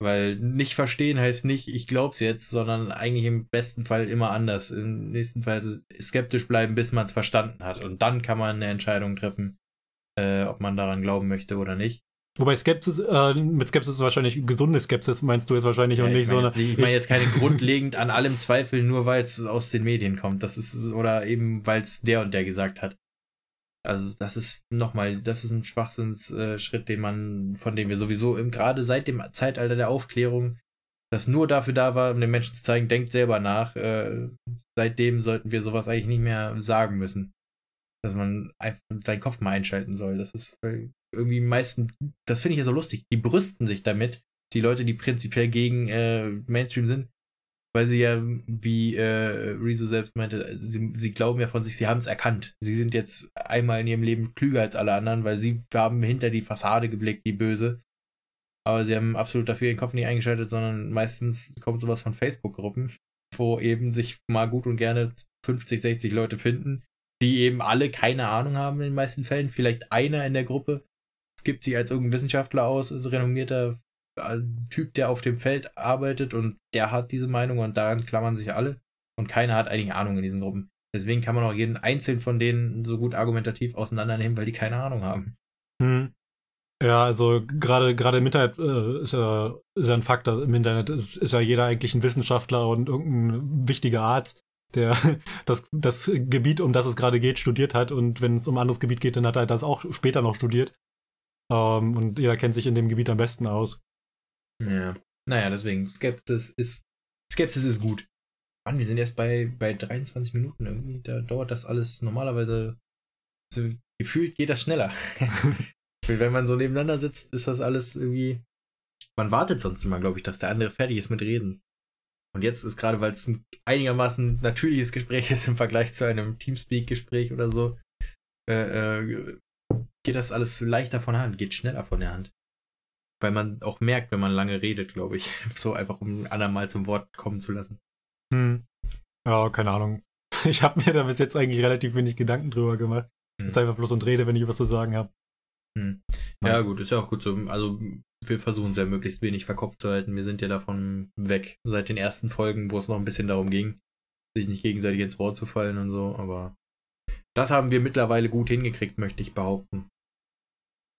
A: Weil nicht verstehen heißt nicht, ich glaub's jetzt, sondern eigentlich im besten Fall immer anders. Im nächsten Fall skeptisch bleiben, bis man es verstanden hat. Und dann kann man eine Entscheidung treffen, äh, ob man daran glauben möchte oder nicht.
B: Wobei Skepsis, äh, mit Skepsis ist wahrscheinlich gesunde Skepsis, meinst du jetzt wahrscheinlich
A: ja,
B: und nicht so eine.
A: ich meine jetzt keine grundlegend an allem Zweifel, nur weil es aus den Medien kommt. Das ist, oder eben, weil es der und der gesagt hat. Also, das ist nochmal, das ist ein Schwachsinnsschritt, äh, den man, von dem wir sowieso im, gerade seit dem Zeitalter der Aufklärung, das nur dafür da war, um den Menschen zu zeigen, denkt selber nach. Äh, seitdem sollten wir sowas eigentlich nicht mehr sagen müssen dass man einfach seinen Kopf mal einschalten soll. Das ist irgendwie meistens, das finde ich ja so lustig. Die brüsten sich damit, die Leute, die prinzipiell gegen äh, Mainstream sind, weil sie ja, wie äh, Rezo selbst meinte, sie, sie glauben ja von sich, sie haben es erkannt. Sie sind jetzt einmal in ihrem Leben klüger als alle anderen, weil sie haben hinter die Fassade geblickt, die böse. Aber sie haben absolut dafür ihren Kopf nicht eingeschaltet, sondern meistens kommt sowas von Facebook-Gruppen, wo eben sich mal gut und gerne 50, 60 Leute finden, die eben alle keine Ahnung haben in den meisten Fällen. Vielleicht einer in der Gruppe gibt sich als irgendein Wissenschaftler aus, ist renommierter äh, Typ, der auf dem Feld arbeitet und der hat diese Meinung und daran klammern sich alle. Und keiner hat eigentlich Ahnung in diesen Gruppen. Deswegen kann man auch jeden einzelnen von denen so gut argumentativ auseinandernehmen, weil die keine Ahnung haben.
B: Hm. Ja, also gerade gerade im Internet äh, ist, ja, ist ja ein Fakt, dass im Internet ist, ist ja jeder eigentlich ein Wissenschaftler und irgendein wichtiger Arzt der das, das Gebiet, um das es gerade geht, studiert hat. Und wenn es um ein anderes Gebiet geht, dann hat er das auch später noch studiert. Ähm, und jeder kennt sich in dem Gebiet am besten aus.
A: Ja. Naja, deswegen, Skepsis ist, Skepsis ist gut. Mann, wir sind jetzt bei, bei 23 Minuten irgendwie. Da dauert das alles normalerweise. So, gefühlt geht das schneller. Wenn man so nebeneinander sitzt, ist das alles irgendwie. Man wartet sonst immer, glaube ich, dass der andere fertig ist mit Reden. Und jetzt ist gerade, weil es ein einigermaßen natürliches Gespräch ist im Vergleich zu einem Teamspeak-Gespräch oder so, äh, äh, geht das alles leichter von der Hand, geht schneller von der Hand. Weil man auch merkt, wenn man lange redet, glaube ich. So einfach, um ein andermal zum Wort kommen zu lassen.
B: Hm. Ja, keine Ahnung. Ich habe mir da bis jetzt eigentlich relativ wenig Gedanken drüber gemacht. Hm. ist einfach bloß und rede, wenn ich was zu sagen habe.
A: Hm. Ja, gut, ist ja auch gut so. Also, wir versuchen es ja möglichst wenig verkopft zu halten. Wir sind ja davon weg seit den ersten Folgen, wo es noch ein bisschen darum ging, sich nicht gegenseitig ins Wort zu fallen und so, aber das haben wir mittlerweile gut hingekriegt, möchte ich behaupten.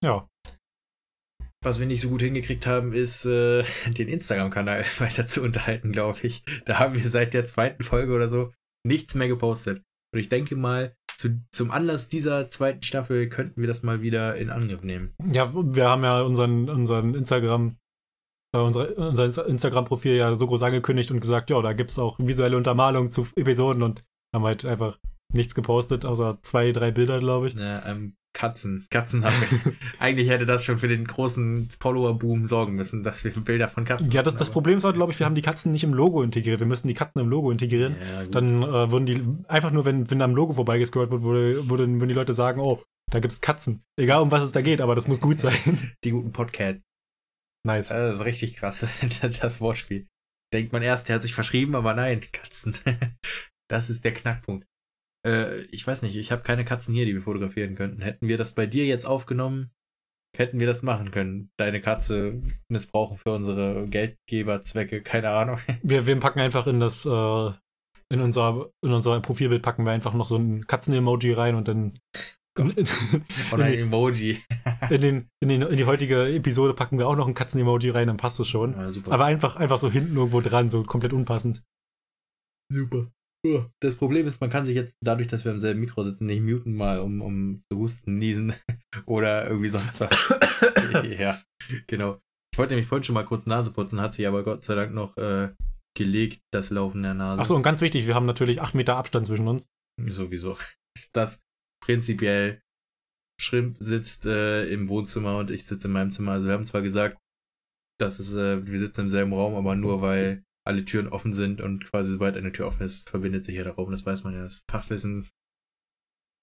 B: Ja.
A: Was wir nicht so gut hingekriegt haben, ist äh, den Instagram-Kanal weiter zu unterhalten, glaube ich. Da haben wir seit der zweiten Folge oder so nichts mehr gepostet. Und ich denke mal, zu, zum Anlass dieser zweiten Staffel könnten wir das mal wieder in Angriff nehmen.
B: Ja, wir haben ja unseren, unseren Instagram, äh, unser, unser Instagram-Profil ja so groß angekündigt und gesagt, ja, da gibt es auch visuelle Untermalung zu Episoden und haben halt einfach nichts gepostet, außer zwei, drei Bilder, glaube ich.
A: Ja, ähm, Katzen. Katzen haben wir. Eigentlich hätte das schon für den großen Follower-Boom sorgen müssen, dass wir Bilder von Katzen
B: Ja, das, das Problem ist halt, glaube ich, wir haben die Katzen nicht im Logo integriert. Wir müssen die Katzen im Logo integrieren.
A: Ja.
B: Dann äh, würden die, einfach nur, wenn, wenn am Logo vorbeigescrollt wird, würde, würden, würden die Leute sagen, oh, da gibt's Katzen. Egal um was es da geht, aber das muss gut sein.
A: die guten Podcasts.
B: nice.
A: Das ist richtig krass, das Wortspiel. Denkt man erst, der hat sich verschrieben, aber nein, Katzen. Das ist der Knackpunkt. Äh, ich weiß nicht, ich habe keine Katzen hier, die wir fotografieren könnten. Hätten wir das bei dir jetzt aufgenommen, hätten wir das machen können. Deine Katze missbrauchen für unsere Geldgeberzwecke, keine Ahnung.
B: Wir, wir packen einfach in das, äh, in unser, in unser Profilbild packen wir einfach noch so ein Katzen-Emoji rein und dann in, in,
A: Und ein Emoji.
B: in, den, in, den, in die heutige Episode packen wir auch noch ein Katzen-Emoji rein, dann passt es schon.
A: Ja.
B: Aber einfach, einfach so hinten irgendwo dran, so komplett unpassend.
A: super. Das Problem ist, man kann sich jetzt dadurch, dass wir im selben Mikro sitzen, nicht muten mal, um, um zu husten, niesen oder irgendwie sonst was. ja, genau. Ich wollte nämlich vorhin schon mal kurz Nase putzen, hat sich aber Gott sei Dank noch äh, gelegt, das Laufen der Nase.
B: Achso, und ganz wichtig, wir haben natürlich 8 Meter Abstand zwischen uns.
A: Sowieso. Das prinzipiell Schrimp sitzt äh, im Wohnzimmer und ich sitze in meinem Zimmer. Also wir haben zwar gesagt, dass es, äh, wir sitzen im selben Raum, aber nur weil alle Türen offen sind und quasi sobald eine Tür offen ist, verbindet sich ja der Raum. Das weiß man ja. Das Fachwissen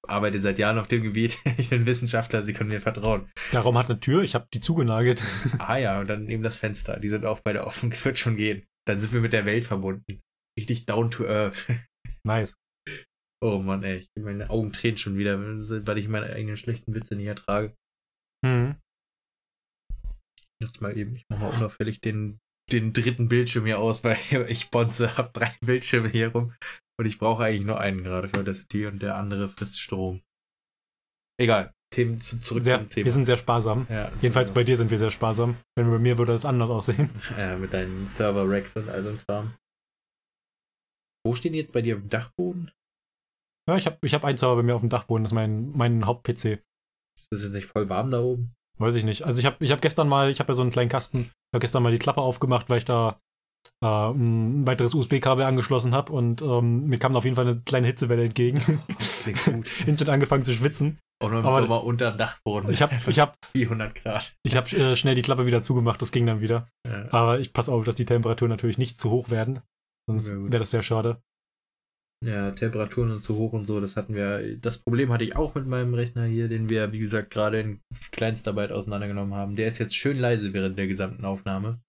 A: arbeite seit Jahren auf dem Gebiet. Ich bin Wissenschaftler, Sie können mir vertrauen.
B: Der Raum hat eine Tür, ich habe die zugenagelt.
A: Ah ja, und dann eben das Fenster. Die sind auch beide offen. Wird schon gehen. Dann sind wir mit der Welt verbunden. Richtig down to earth.
B: nice.
A: Oh Mann, ey. Ich- Meine Augen tränen schon wieder, weil ich meine eigenen schlechten Witze nicht ertrage.
B: Mhm.
A: Jetzt mal eben, ich mach mal unauffällig den, den dritten Bildschirm hier aus, weil ich bonze, hab drei Bildschirme hier rum und ich brauche eigentlich nur einen gerade für das die und der andere frisst Strom. Egal, Themen zu, zurück
B: Sehr,
A: zum Thema.
B: wir sind sehr sparsam.
A: ja,
B: Jedenfalls bei dir sind wir sehr sparsam. Wenn bei mir würde das anders aussehen.
A: Ja, mit deinen Server-Racks und all so ein Kram. Wo stehen die jetzt bei dir im Dachboden?
B: Ja, ich habe ich hab einen Server bei mir auf dem Dachboden, das ist mein, mein Haupt-PC.
A: Ist das jetzt nicht voll warm da oben?
B: Weiß ich nicht. Also ich habe ich hab gestern mal, ich habe ja so einen kleinen Kasten, ich habe gestern mal die Klappe aufgemacht, weil ich da äh, ein weiteres USB-Kabel angeschlossen habe und ähm, mir kam auf jeden Fall eine kleine Hitzewelle entgegen.
A: Klingt gut.
B: Instant angefangen zu schwitzen.
A: Und im
B: Aber-
A: Sommer unter dem Dachboden.
B: Ich habe ich hab,
A: 400 Grad.
B: ich hab, äh, schnell die Klappe wieder zugemacht, das ging dann wieder.
A: Ja.
B: Aber ich passe auf, dass die Temperaturen natürlich nicht zu hoch werden. Sonst wäre das sehr schade.
A: Ja, Temperaturen und zu hoch und so, das hatten wir. Das Problem hatte ich auch mit meinem Rechner hier, den wir, wie gesagt, gerade in Kleinstarbeit auseinandergenommen haben. Der ist jetzt schön leise während der gesamten Aufnahme.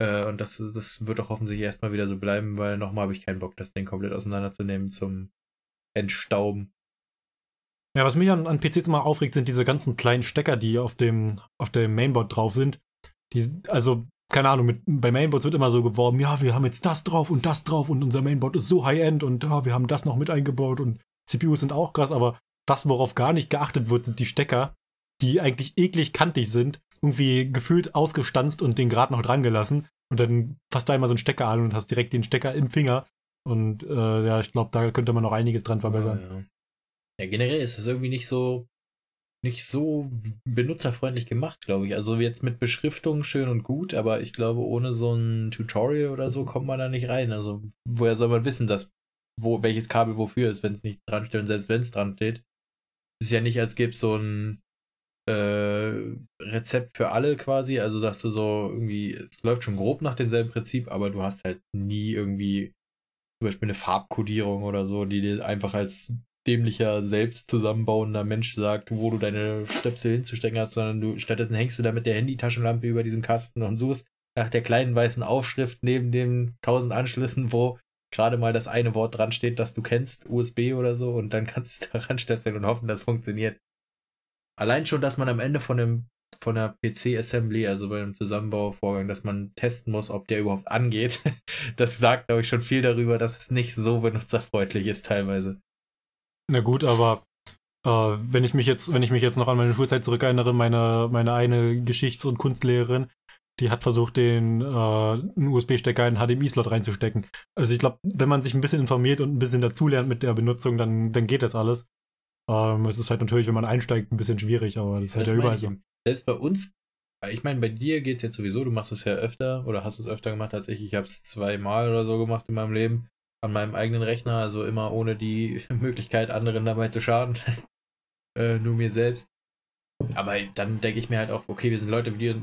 A: Äh, und das, das wird auch hoffentlich erstmal wieder so bleiben, weil nochmal habe ich keinen Bock, das Ding komplett auseinanderzunehmen zum Entstauben.
B: Ja, was mich an, an PCs immer aufregt, sind diese ganzen kleinen Stecker, die auf dem, auf dem Mainboard drauf sind. Die, also, keine Ahnung, mit, bei Mainboards wird immer so geworben, ja, wir haben jetzt das drauf und das drauf und unser Mainboard ist so high-end und ja, wir haben das noch mit eingebaut und CPUs sind auch krass, aber das, worauf gar nicht geachtet wird, sind die Stecker, die eigentlich eklig kantig sind, irgendwie gefühlt ausgestanzt und den Grad noch dran gelassen und dann fasst du einmal so einen Stecker an und hast direkt den Stecker im Finger und äh, ja, ich glaube, da könnte man noch einiges dran verbessern.
A: Ja, ja. ja, generell ist es irgendwie nicht so nicht so benutzerfreundlich gemacht, glaube ich. Also jetzt mit Beschriftung schön und gut, aber ich glaube, ohne so ein Tutorial oder so kommt man da nicht rein. Also woher soll man wissen, dass wo welches Kabel wofür ist, wenn es nicht dran steht und selbst wenn es dran steht. Ist ja nicht, als gäbe es so ein äh, Rezept für alle quasi. Also dass du so irgendwie, es läuft schon grob nach demselben Prinzip, aber du hast halt nie irgendwie zum Beispiel eine Farbkodierung oder so, die dir einfach als dämlicher, selbst zusammenbauender Mensch sagt, wo du deine Stöpsel hinzustecken hast, sondern du stattdessen hängst du da mit der Handytaschenlampe über diesem Kasten und suchst nach der kleinen weißen Aufschrift neben den tausend Anschlüssen, wo gerade mal das eine Wort dran steht, das du kennst, USB oder so, und dann kannst du daran stöpseln und hoffen, das funktioniert. Allein schon, dass man am Ende von einem von der PC-Assembly, also bei einem Zusammenbauvorgang, dass man testen muss, ob der überhaupt angeht. Das sagt, glaube ich, schon viel darüber, dass es nicht so benutzerfreundlich ist teilweise.
B: Na gut, aber äh, wenn ich mich jetzt, wenn ich mich jetzt noch an meine Schulzeit zurückerinnere, meine, meine eine Geschichts- und Kunstlehrerin, die hat versucht, den äh, einen USB-Stecker in HDMI-Slot reinzustecken. Also ich glaube, wenn man sich ein bisschen informiert und ein bisschen dazulernt mit der Benutzung, dann, dann geht das alles. Ähm, es ist halt natürlich, wenn man einsteigt, ein bisschen schwierig, aber das ist halt ja überall so.
A: Selbst bei uns, ich meine, bei dir geht es jetzt sowieso, du machst es ja öfter oder hast es öfter gemacht als ich. Ich habe es zweimal oder so gemacht in meinem Leben an meinem eigenen Rechner, also immer ohne die Möglichkeit, anderen dabei zu schaden. äh, nur mir selbst. Aber dann denke ich mir halt auch, okay, wir sind Leute, die,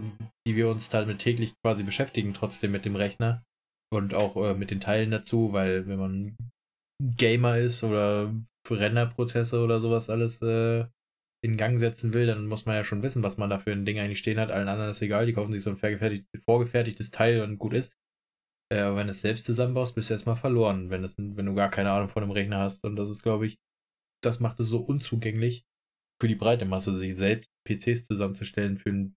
A: die wir uns damit täglich quasi beschäftigen, trotzdem mit dem Rechner und auch äh, mit den Teilen dazu, weil wenn man Gamer ist oder Renderprozesse oder sowas alles äh, in Gang setzen will, dann muss man ja schon wissen, was man da für ein Ding eigentlich stehen hat. Allen anderen ist egal, die kaufen sich so ein vorgefertigtes Teil und gut ist. Äh, wenn du es selbst zusammenbaust, bist du erstmal verloren, wenn, das, wenn du gar keine Ahnung von einem Rechner hast. Und das ist, glaube ich, das macht es so unzugänglich für die breite Masse, sich selbst PCs zusammenzustellen für ein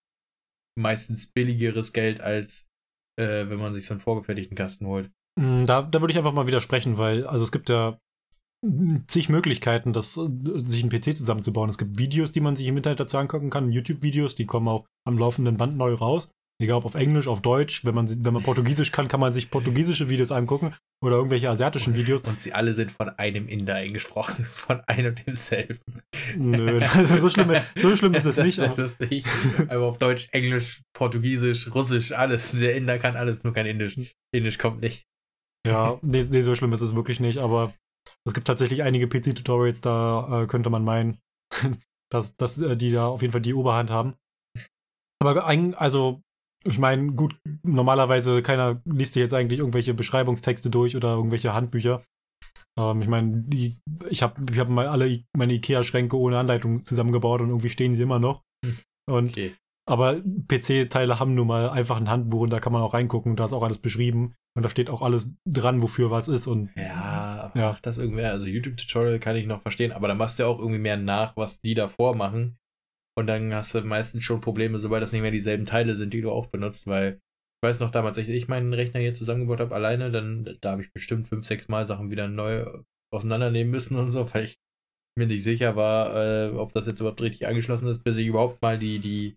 A: meistens billigeres Geld, als äh, wenn man sich so einen vorgefertigten Kasten holt.
B: Mm, da, da würde ich einfach mal widersprechen, weil, also es gibt ja zig Möglichkeiten, das, sich einen PC zusammenzubauen. Es gibt Videos, die man sich im Internet dazu angucken kann, YouTube-Videos, die kommen auch am laufenden Band neu raus. Egal ob auf Englisch, auf Deutsch, wenn man, wenn man Portugiesisch kann, kann man sich portugiesische Videos angucken oder irgendwelche asiatischen Videos.
A: Und sie alle sind von einem Inder eingesprochen, von einem und demselben.
B: Nö, also so, schlimm, so schlimm ist es
A: das
B: nicht.
A: Ist lustig. Aber auf Deutsch, Englisch, Portugiesisch, Russisch, alles. Der Inder kann alles, nur kein Indisch. Indisch kommt nicht.
B: Ja, nee, nee, so schlimm ist es wirklich nicht, aber es gibt tatsächlich einige PC-Tutorials, da äh, könnte man meinen, dass, dass äh, die da auf jeden Fall die Oberhand haben. Aber ein, also, ich meine, gut, normalerweise keiner liest sich jetzt eigentlich irgendwelche Beschreibungstexte durch oder irgendwelche Handbücher. Ähm, ich meine, ich habe ich hab mal alle meine IKEA-Schränke ohne Anleitung zusammengebaut und irgendwie stehen sie immer noch. Hm. Und okay. Aber PC-Teile haben nun mal einfach ein Handbuch und da kann man auch reingucken und da ist auch alles beschrieben. Und da steht auch alles dran, wofür was ist. Und
A: ja, ja. das irgendwer. Also YouTube-Tutorial kann ich noch verstehen, aber da machst du ja auch irgendwie mehr nach, was die davor machen. Und dann hast du meistens schon Probleme, sobald das nicht mehr dieselben Teile sind, die du auch benutzt, weil ich weiß noch damals, als ich meinen Rechner hier zusammengebaut habe, alleine, dann da habe ich bestimmt fünf, sechs Mal Sachen wieder neu auseinandernehmen müssen und so, weil ich mir nicht sicher war, äh, ob das jetzt überhaupt richtig angeschlossen ist, bis ich überhaupt mal die, die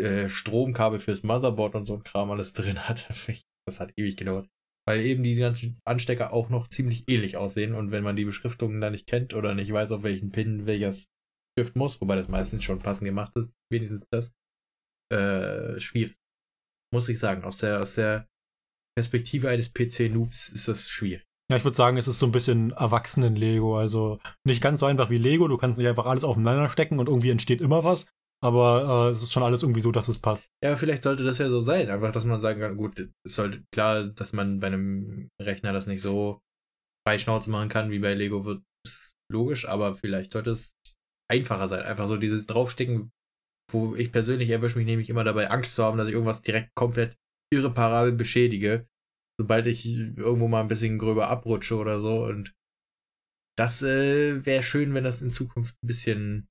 A: äh, Stromkabel fürs Motherboard und so ein Kram alles drin hatte. Das hat ewig gedauert. Weil eben die ganzen Anstecker auch noch ziemlich ähnlich aussehen und wenn man die Beschriftungen da nicht kennt oder nicht weiß, auf welchen Pin welches Stift muss, wobei das meistens schon passend gemacht ist, wenigstens das, äh, schwierig. Muss ich sagen. Aus der, aus der Perspektive eines PC-Noobs ist das schwierig.
B: Ja, ich würde sagen, es ist so ein bisschen Erwachsenen-Lego. Also nicht ganz so einfach wie Lego. Du kannst nicht einfach alles aufeinander stecken und irgendwie entsteht immer was, aber äh, es ist schon alles irgendwie so, dass es passt.
A: Ja, vielleicht sollte das ja so sein. Einfach, dass man sagen kann, gut, es sollte klar, dass man bei einem Rechner das nicht so frei Schnauze machen kann, wie bei Lego wird es logisch, aber vielleicht sollte es einfacher sein. Einfach so dieses Draufstecken, wo ich persönlich erwische mich nämlich immer dabei, Angst zu haben, dass ich irgendwas direkt komplett irreparabel beschädige, sobald ich irgendwo mal ein bisschen gröber abrutsche oder so. Und das äh, wäre schön, wenn das in Zukunft ein bisschen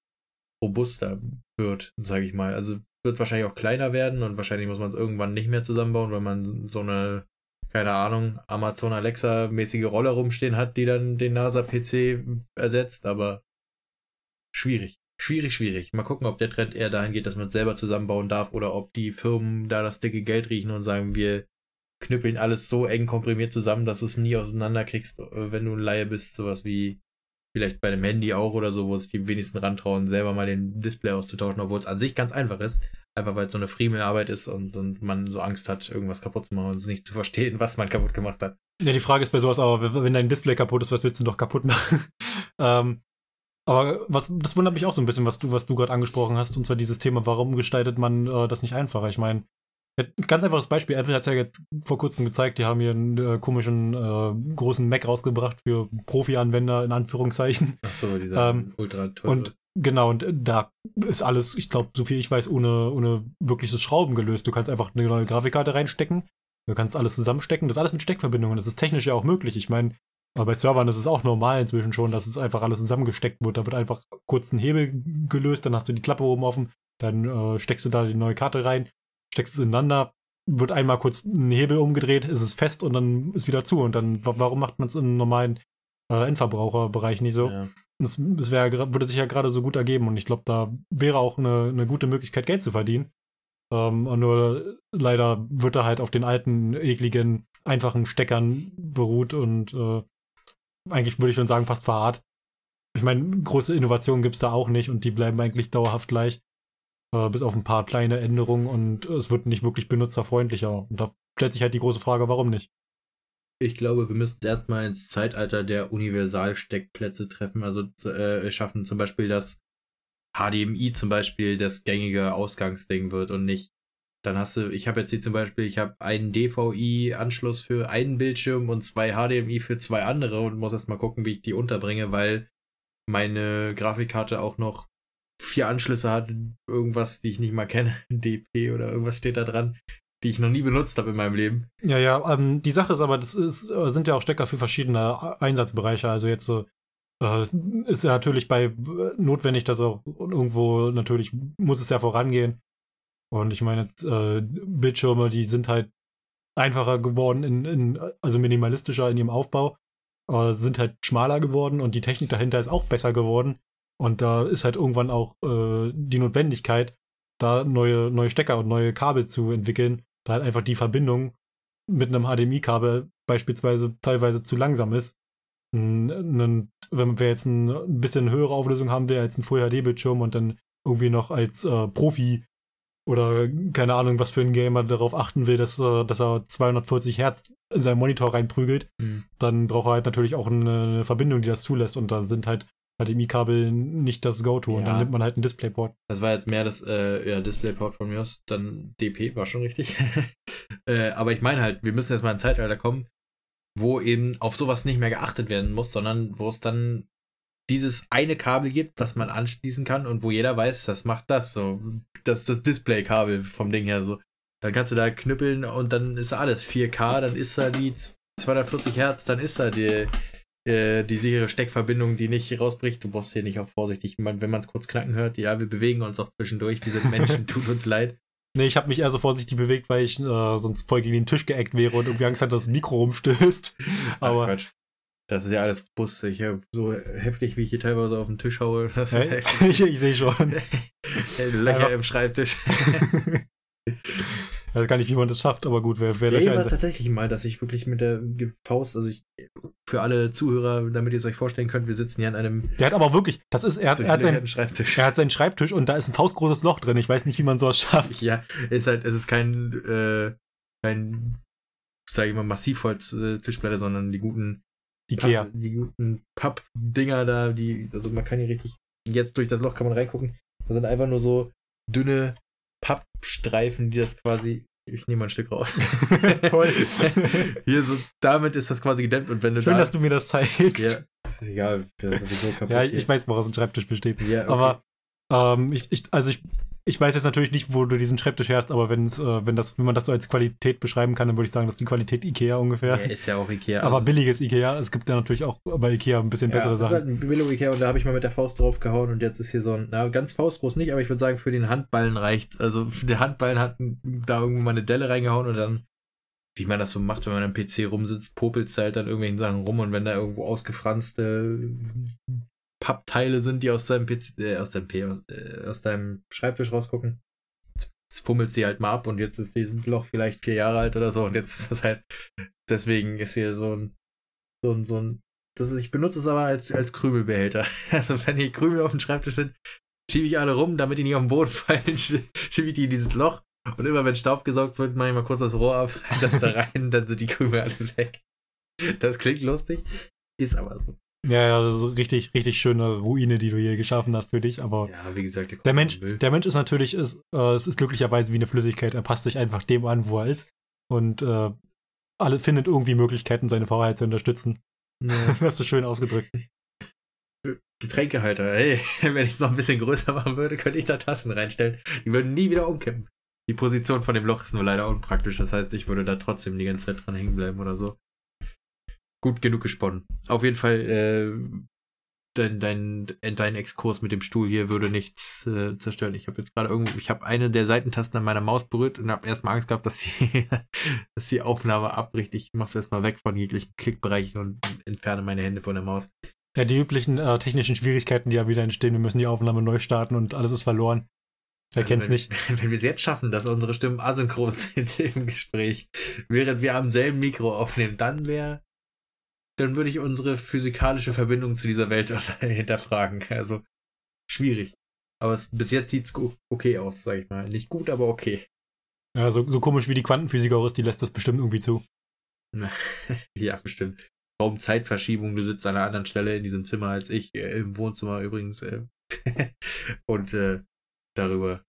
A: robuster wird, sage ich mal. Also wird wahrscheinlich auch kleiner werden und wahrscheinlich muss man es irgendwann nicht mehr zusammenbauen, weil man so eine, keine Ahnung, Amazon Alexa-mäßige Rolle rumstehen hat, die dann den NASA-PC ersetzt, aber schwierig. Schwierig, schwierig. Mal gucken, ob der Trend eher dahin geht, dass man es selber zusammenbauen darf oder ob die Firmen da das dicke Geld riechen und sagen, wir knüppeln alles so eng komprimiert zusammen, dass du es nie auseinanderkriegst, äh, wenn du ein Laie bist. Sowas wie vielleicht bei dem Handy auch oder so, wo sich die wenigsten rantrauen, selber mal den Display auszutauschen, obwohl es an sich ganz einfach ist. Einfach weil es so eine Friemelarbeit ist und, und man so Angst hat, irgendwas kaputt zu machen und es nicht zu verstehen, was man kaputt gemacht hat.
B: Ja, die Frage ist bei sowas aber, wenn dein Display kaputt ist, was willst du doch kaputt machen? ähm, aber was, das wundert mich auch so ein bisschen, was du, was du gerade angesprochen hast, und zwar dieses Thema, warum gestaltet man äh, das nicht einfacher? Ich meine, Ganz einfaches Beispiel, Apple hat es ja jetzt vor kurzem gezeigt, die haben hier einen äh, komischen äh, großen Mac rausgebracht für Profi-Anwender in Anführungszeichen.
A: Ach so, dieser ähm, ultra
B: toll. Und genau, und da ist alles, ich glaube, so viel ich weiß, ohne, ohne wirkliches Schrauben gelöst. Du kannst einfach eine neue Grafikkarte reinstecken, du kannst alles zusammenstecken, das ist alles mit Steckverbindungen. Das ist technisch ja auch möglich. Ich meine, bei Servern ist es auch normal inzwischen schon, dass es einfach alles zusammengesteckt wird. Da wird einfach kurz ein Hebel gelöst, dann hast du die Klappe oben offen, dann äh, steckst du da die neue Karte rein steckst es ineinander, wird einmal kurz ein Hebel umgedreht, ist es fest und dann ist wieder zu. Und dann, warum macht man es im normalen äh, Endverbraucherbereich nicht so? Ja. Das, das wär, würde sich ja gerade so gut ergeben und ich glaube, da wäre auch eine, eine gute Möglichkeit, Geld zu verdienen. Ähm, nur leider wird er halt auf den alten, ekligen, einfachen Steckern beruht und äh, eigentlich würde ich schon sagen, fast verharrt. Ich meine, große Innovationen gibt es da auch nicht und die bleiben eigentlich dauerhaft gleich äh, bis auf ein paar kleine Änderungen und es wird nicht wirklich benutzerfreundlicher. Und da stellt sich halt die große Frage, warum nicht?
A: Ich glaube, wir müssen erstmal ins Zeitalter der Universalsteckplätze treffen, also äh, schaffen zum Beispiel, dass HDMI zum Beispiel das gängige Ausgangsding wird und nicht. Dann hast du, ich habe jetzt hier zum Beispiel, ich habe einen DVI-Anschluss für einen Bildschirm und zwei HDMI für zwei andere und muss erst mal gucken, wie ich die unterbringe, weil meine Grafikkarte auch noch vier Anschlüsse hat, irgendwas, die ich nicht mal kenne, DP oder irgendwas steht da dran, die ich noch nie benutzt habe in meinem Leben.
B: Ja, ja, ähm, die Sache ist aber, das ist, äh, sind ja auch Stecker für verschiedene Einsatzbereiche. Also jetzt so, äh, ist ja natürlich bei äh, notwendig, dass auch irgendwo natürlich muss es ja vorangehen. Und ich meine, äh, Bildschirme, die sind halt einfacher geworden, in, in, also minimalistischer in ihrem Aufbau, äh, sind halt schmaler geworden und die Technik dahinter ist auch besser geworden. Und da ist halt irgendwann auch äh, die Notwendigkeit, da neue, neue Stecker und neue Kabel zu entwickeln, da halt einfach die Verbindung mit einem HDMI-Kabel beispielsweise teilweise zu langsam ist. wenn wir jetzt ein bisschen höhere Auflösung haben will als ein Full HD-Bildschirm und dann irgendwie noch als äh, Profi oder keine Ahnung, was für ein Gamer darauf achten will, dass, dass er 240 Hertz in seinen Monitor reinprügelt, mhm. dann braucht er halt natürlich auch eine, Verbindung, die das zulässt. Und da sind halt HDMI-Kabel nicht das Go-To ja. und dann nimmt man halt ein Displayport.
A: Das war jetzt mehr das äh, ja, Displayport von mir aus, dann DP war schon richtig. äh, aber ich meine halt, wir müssen jetzt mal in ein Zeitalter kommen, wo eben auf sowas nicht mehr geachtet werden muss, sondern wo es dann dieses eine Kabel gibt, was man anschließen kann und wo jeder weiß, das macht das so. Das ist das Display-Kabel vom Ding her so. Dann kannst du da knüppeln und dann ist alles 4K, dann ist da die 240 Hertz, dann ist da die, äh, die sichere Steckverbindung, die nicht rausbricht. Du brauchst hier nicht auch vorsichtig, wenn man es kurz knacken hört. Ja, wir bewegen uns auch zwischendurch. Wir sind Menschen, tut uns leid.
B: Nee, ich habe mich eher so vorsichtig bewegt, weil ich äh, sonst voll gegen den Tisch geeckt wäre und irgendwie Angst hatte, dass das Mikro rumstößt. Aber Ach,
A: das ist ja alles Bus. Ich habe so heftig, wie ich hier teilweise auf den Tisch haue.
B: Ja, ich, ich sehe schon.
A: Löcher im Schreibtisch.
B: Ich weiß gar nicht, wie man das schafft, aber gut, wer, wer
A: ja, Löcher war tatsächlich mal, dass ich wirklich mit der Faust, also ich, für alle Zuhörer, damit ihr es euch vorstellen könnt, wir sitzen hier an einem.
B: Der hat aber wirklich, das ist, er hat, er hat, seinen, Schreibtisch. er hat seinen Schreibtisch und da ist ein faustgroßes Loch drin. Ich weiß nicht, wie man sowas schafft.
A: Ja, ist halt, es ist kein, äh, kein, sag ich mal, Massivholz-Tischplatte, sondern die guten
B: Ikea.
A: Papp, die guten Papp-Dinger da, die, also man kann hier richtig, jetzt durch das Loch kann man reingucken. Da sind einfach nur so dünne Pappstreifen, die das quasi. Ich nehme mal ein Stück raus. Toll. Hier so, damit ist das quasi gedämmt und wenn du
B: Schön, da, dass du mir das zeigst.
A: Ja, ist egal,
B: der ist sowieso kaputt. ja, ich, ich weiß, woraus ein Schreibtisch besteht. Ja, okay. Aber ähm, ich, ich, also ich ich weiß jetzt natürlich nicht, wo du diesen Schreibtisch herst, aber wenn's, äh, wenn, das, wenn man das so als Qualität beschreiben kann, dann würde ich sagen, das ist die Qualität Ikea ungefähr.
A: Ja, ist ja auch Ikea.
B: Aber also billiges Ikea. Es gibt ja natürlich auch bei Ikea ein bisschen ja, bessere Sachen.
A: Das ist halt ein billig Ikea und da habe ich mal mit der Faust drauf gehauen und jetzt ist hier so ein, na, ganz faustgroß nicht, aber ich würde sagen, für den Handballen reicht's. Also der Handballen hat da irgendwo mal eine Delle reingehauen und dann, wie man das so macht, wenn man am PC rumsitzt, popelt halt dann irgendwelchen Sachen rum und wenn da irgendwo ausgefranste Pappteile sind, die aus deinem PC, äh, aus deinem P, aus, äh, aus deinem Schreibtisch rausgucken, fummelt sie halt mal ab und jetzt ist dieses Loch vielleicht vier Jahre alt oder so und jetzt ist das halt, deswegen ist hier so ein, so ein, so ein, das ist, ich benutze es aber als, als Krümelbehälter. Also wenn hier Krümel auf dem Schreibtisch sind, schiebe ich alle rum, damit die nicht auf den Boden fallen, schiebe ich die in dieses Loch und immer wenn Staub gesaugt wird, mache ich mal kurz das Rohr ab, das da rein, dann sind die Krümel alle weg. Das klingt lustig, ist aber so.
B: Ja, ja, das ist richtig, richtig schöne Ruine, die du hier geschaffen hast für dich. Aber
A: ja, wie gesagt,
B: der, der Mensch, der Mensch ist natürlich, ist, äh, es ist glücklicherweise wie eine Flüssigkeit. Er passt sich einfach dem an, wo er ist. Und äh, alle findet irgendwie Möglichkeiten, seine Freiheit zu unterstützen. Ja. hast du schön ausgedrückt.
A: Getränkehalter, hey, wenn ich es noch ein bisschen größer machen würde, könnte ich da Tassen reinstellen. Die würden nie wieder umkippen. Die Position von dem Loch ist nur leider unpraktisch. Das heißt, ich würde da trotzdem die ganze Zeit dran hängen bleiben oder so gut genug gesponnen. Auf jeden Fall, äh, dein, dein, dein Exkurs mit dem Stuhl hier würde nichts äh, zerstören. Ich habe jetzt gerade irgendwo, ich habe eine der Seitentasten an meiner Maus berührt und habe erstmal Angst gehabt, dass die, dass die Aufnahme abbricht. Ich mache es erstmal weg von jeglichen Klickbereichen und entferne meine Hände von der Maus.
B: Ja, die üblichen äh, technischen Schwierigkeiten, die ja wieder entstehen. Wir müssen die Aufnahme neu starten und alles ist verloren. Wer also kennt's
A: wenn,
B: nicht?
A: Wenn wir es jetzt schaffen, dass unsere Stimmen asynchron sind im Gespräch, während wir am selben Mikro aufnehmen, dann wäre dann würde ich unsere physikalische Verbindung zu dieser Welt hinterfragen. Also schwierig. Aber es, bis jetzt sieht es okay aus, sag ich mal. Nicht gut, aber okay.
B: Ja, so, so komisch wie die Quantenphysik auch ist, die lässt das bestimmt irgendwie zu.
A: ja, bestimmt. Raumzeitverschiebung, du sitzt an einer anderen Stelle in diesem Zimmer als ich, äh, im Wohnzimmer übrigens. Äh, und äh, darüber.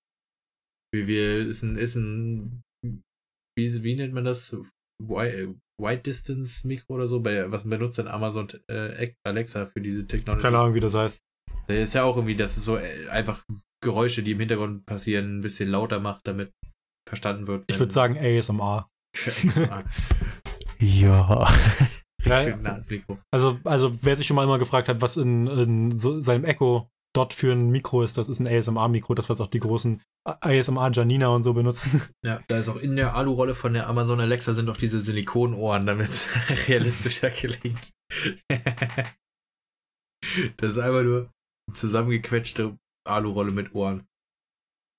A: Wie wir, ist ein, ist ein, wie, wie nennt man das? Wide, Wide Distance Mikro oder so, bei, was benutzt denn Amazon äh, Alexa für diese Technologie?
B: Keine Ahnung, wie das heißt.
A: Das ist ja auch irgendwie, dass es so äh, einfach Geräusche, die im Hintergrund passieren, ein bisschen lauter macht, damit verstanden wird.
B: Ich würde sagen ASMR.
A: ASMR.
B: Ja.
A: Ja, nah Mikro.
B: Also, also wer sich schon mal immer gefragt hat, was in, in so seinem Echo dort für ein Mikro ist, das ist ein ASMR-Mikro, das was auch die großen ASMR Janina und so benutzen.
A: Ja, da ist auch in der Alu-Rolle von der Amazon Alexa sind auch diese Silikonohren, damit es realistischer gelingt. das ist einfach nur zusammengequetschte Alu-Rolle mit Ohren.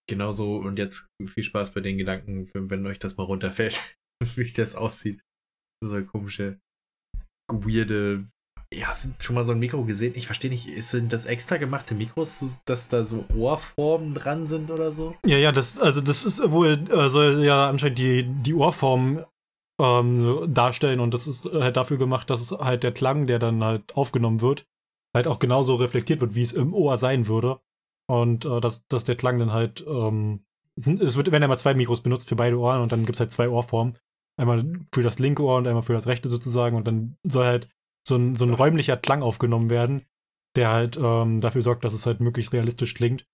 A: Genauso und jetzt viel Spaß bei den Gedanken, wenn euch das mal runterfällt, wie das aussieht. So eine komische, weirde. Ja, sind schon mal so ein Mikro gesehen? Ich verstehe nicht, sind das extra gemachte Mikros, dass da so Ohrformen dran sind oder so?
B: Ja, ja, das, also das ist wohl, äh, soll ja anscheinend die, die Ohrform ähm, darstellen und das ist halt dafür gemacht, dass es halt der Klang, der dann halt aufgenommen wird, halt auch genauso reflektiert wird, wie es im Ohr sein würde. Und äh, dass, dass der Klang dann halt, ähm, sind, es wird, werden einmal zwei Mikros benutzt für beide Ohren und dann gibt es halt zwei Ohrformen. Einmal für das linke Ohr und einmal für das rechte sozusagen. Und dann soll halt so ein, so ein räumlicher Klang aufgenommen werden, der halt ähm, dafür sorgt, dass es halt möglichst realistisch klingt.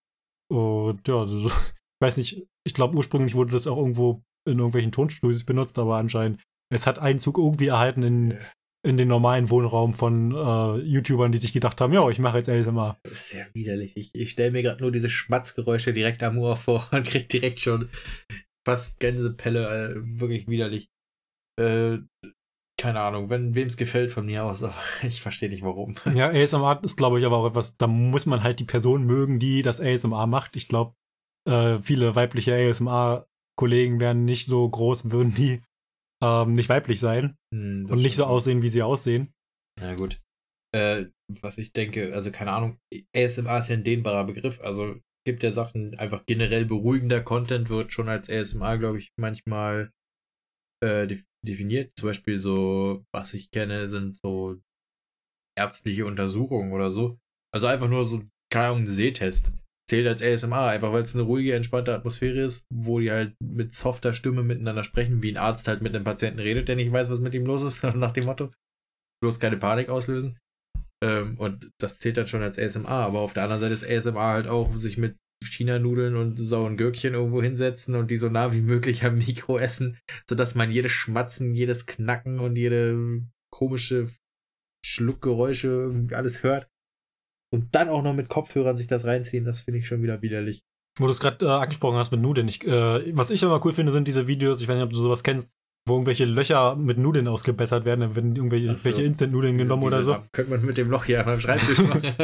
B: Und ja, also, ich weiß nicht, ich glaube ursprünglich wurde das auch irgendwo in irgendwelchen Tonstudios benutzt, aber anscheinend, es hat Einzug irgendwie erhalten in, in den normalen Wohnraum von äh, YouTubern, die sich gedacht haben, ja, ich mache jetzt ASMR.
A: Das ist sehr widerlich. Ich, ich stelle mir gerade nur diese Schmatzgeräusche direkt am Ohr vor und krieg direkt schon fast Gänsepelle, äh, wirklich widerlich. Äh, keine Ahnung, wenn wem es gefällt von mir aus, aber ich verstehe nicht warum.
B: Ja, ASMR ist, glaube ich, aber auch etwas, da muss man halt die Person mögen, die das ASMR macht. Ich glaube, äh, viele weibliche ASMR-Kollegen wären nicht so groß, würden die ähm, nicht weiblich sein
A: Hm,
B: und nicht so aussehen, wie sie aussehen.
A: Na gut. Äh, was ich denke, also keine Ahnung, ASMR ist ja ein dehnbarer Begriff, also gibt ja Sachen, einfach generell beruhigender Content wird schon als ASMR, glaube ich, manchmal äh, definiert. Zum Beispiel so, was ich kenne, sind so ärztliche Untersuchungen oder so. Also einfach nur so, keine Ahnung, Sehtest. Zählt als ASMR, einfach weil es eine ruhige, entspannte Atmosphäre ist, wo die halt mit softer Stimme miteinander sprechen, wie ein Arzt halt mit einem Patienten redet, der nicht weiß, was mit ihm los ist, nach dem Motto. Bloß keine Panik auslösen. Ähm, und das zählt dann schon als ASMR, aber auf der anderen Seite ist ASMR halt auch, sich mit China-Nudeln und sauren Gürkchen irgendwo hinsetzen und die so nah wie möglich am Mikro essen, sodass man jedes Schmatzen, jedes Knacken und jede komische Schluckgeräusche alles hört. Und dann auch noch mit Kopfhörern sich das reinziehen, das finde ich schon wieder widerlich.
B: Wo du es gerade äh, angesprochen hast mit Nudeln. Ich, äh, was ich immer cool finde, sind diese Videos, ich weiß nicht, ob du sowas kennst, wo irgendwelche Löcher mit Nudeln ausgebessert werden, dann werden irgendwelche,
A: so.
B: Instant-Nudeln genommen
A: Diese-
B: oder so.
A: Könnte man mit dem Loch hier beim Schreibtisch machen.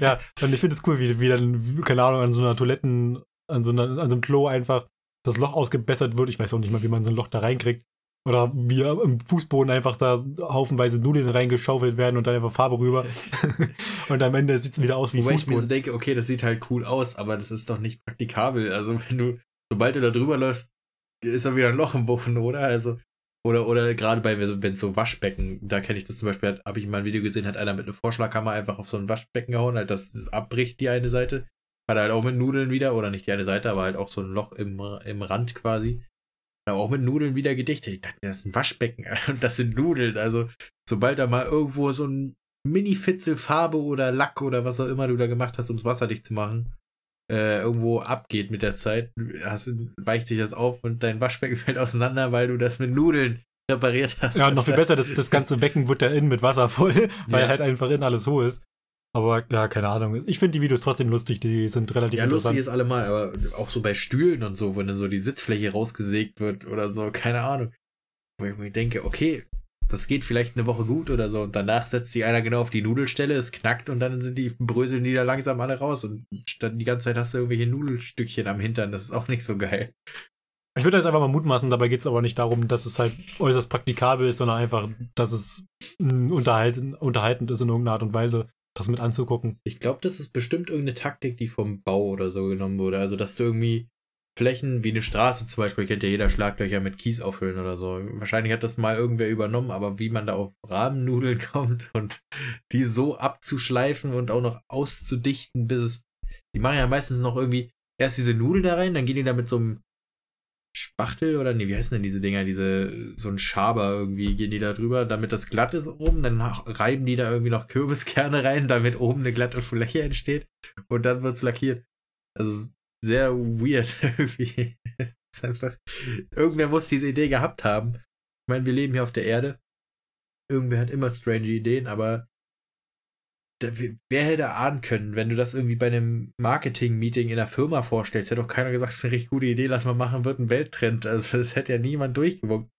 B: Ja, und ich finde es cool, wie, wie dann, keine Ahnung, an so einer Toiletten, an so, einer, an so einem Klo einfach das Loch ausgebessert wird. Ich weiß auch nicht mal, wie man so ein Loch da reinkriegt. Oder wie im Fußboden einfach da haufenweise Nudeln reingeschaufelt werden und dann einfach Farbe rüber. und am Ende sieht es wieder aus wie
A: Wobei ich mir so
B: Fußboden.
A: denke, okay, das sieht halt cool aus, aber das ist doch nicht praktikabel. Also wenn du, sobald du da drüber läufst, ist da wieder ein Loch im Boden, oder? Also, oder, oder gerade bei, wenn es so Waschbecken, da kenne ich das zum Beispiel, habe ich mal ein Video gesehen, hat einer mit einer Vorschlaghammer einfach auf so ein Waschbecken gehauen, halt, dass es abbricht, die eine Seite. Hat er halt auch mit Nudeln wieder, oder nicht die eine Seite, aber halt auch so ein Loch im, im Rand quasi. Hat auch mit Nudeln wieder gedichtet. Ich dachte, das ist ein Waschbecken und das sind Nudeln. Also, sobald da mal irgendwo so ein Mini-Fitzel Farbe oder Lack oder was auch immer du da gemacht hast, ums Wasser dicht zu machen, äh, irgendwo abgeht mit der Zeit, hast, weicht sich das auf und dein Waschbecken fällt auseinander, weil du das mit Nudeln repariert hast.
B: Ja, noch viel besser, das, das ganze Becken wird da innen mit Wasser voll, weil
A: Ja.
B: halt einfach innen alles hoch ist. Aber ja, keine Ahnung. Ich finde die Videos trotzdem lustig, die sind relativ
A: Ja,
B: interessant.
A: lustig ist allemal, aber auch so bei Stühlen und so, wenn dann so die Sitzfläche rausgesägt wird oder so, keine Ahnung. Wo ich mir denke, okay, das geht vielleicht eine Woche gut oder so und danach setzt sich einer genau auf die Nudelstelle, es knackt und dann sind die bröseln die da langsam alle raus und dann die ganze Zeit hast du irgendwelche Nudelstückchen am Hintern, das ist auch nicht so geil.
B: Ich würde jetzt einfach mal mutmaßen, dabei geht es aber nicht darum, dass es halt äußerst praktikabel ist, sondern einfach, dass es mh, unterhalten, unterhaltend ist in irgendeiner Art und Weise, das mit anzugucken.
A: Ich glaube, das ist bestimmt irgendeine Taktik, die vom Bau oder so genommen wurde. Also, dass du irgendwie Flächen wie eine Straße zum Beispiel, kennt ja jeder Schlaglöcher mit Kies auffüllen oder so. Wahrscheinlich hat das mal irgendwer übernommen, aber wie man da auf Rahmennudeln kommt und die so abzuschleifen und auch noch auszudichten, bis es Die machen ja meistens noch irgendwie erst diese Nudeln da rein, dann gehen die da mit so einem Spachtel oder nee, wie heißen denn diese Dinger? Diese, so ein Schaber irgendwie gehen die da drüber, damit das glatt ist oben, dann reiben die da irgendwie noch Kürbiskerne rein, damit oben eine glatte Fläche entsteht und dann wird's lackiert. Also sehr weird irgendwie. ist einfach, irgendwer muss diese Idee gehabt haben. Ich meine, wir leben hier auf der Erde. Irgendwer hat immer strange Ideen, aber wer hätte ahnen können, wenn du das irgendwie bei einem Marketing-Meeting in der Firma vorstellst, hätte doch keiner gesagt, das ist eine richtig gute Idee, lass mal machen, wird ein Welttrend. Also das hätte ja niemand durchgewunken.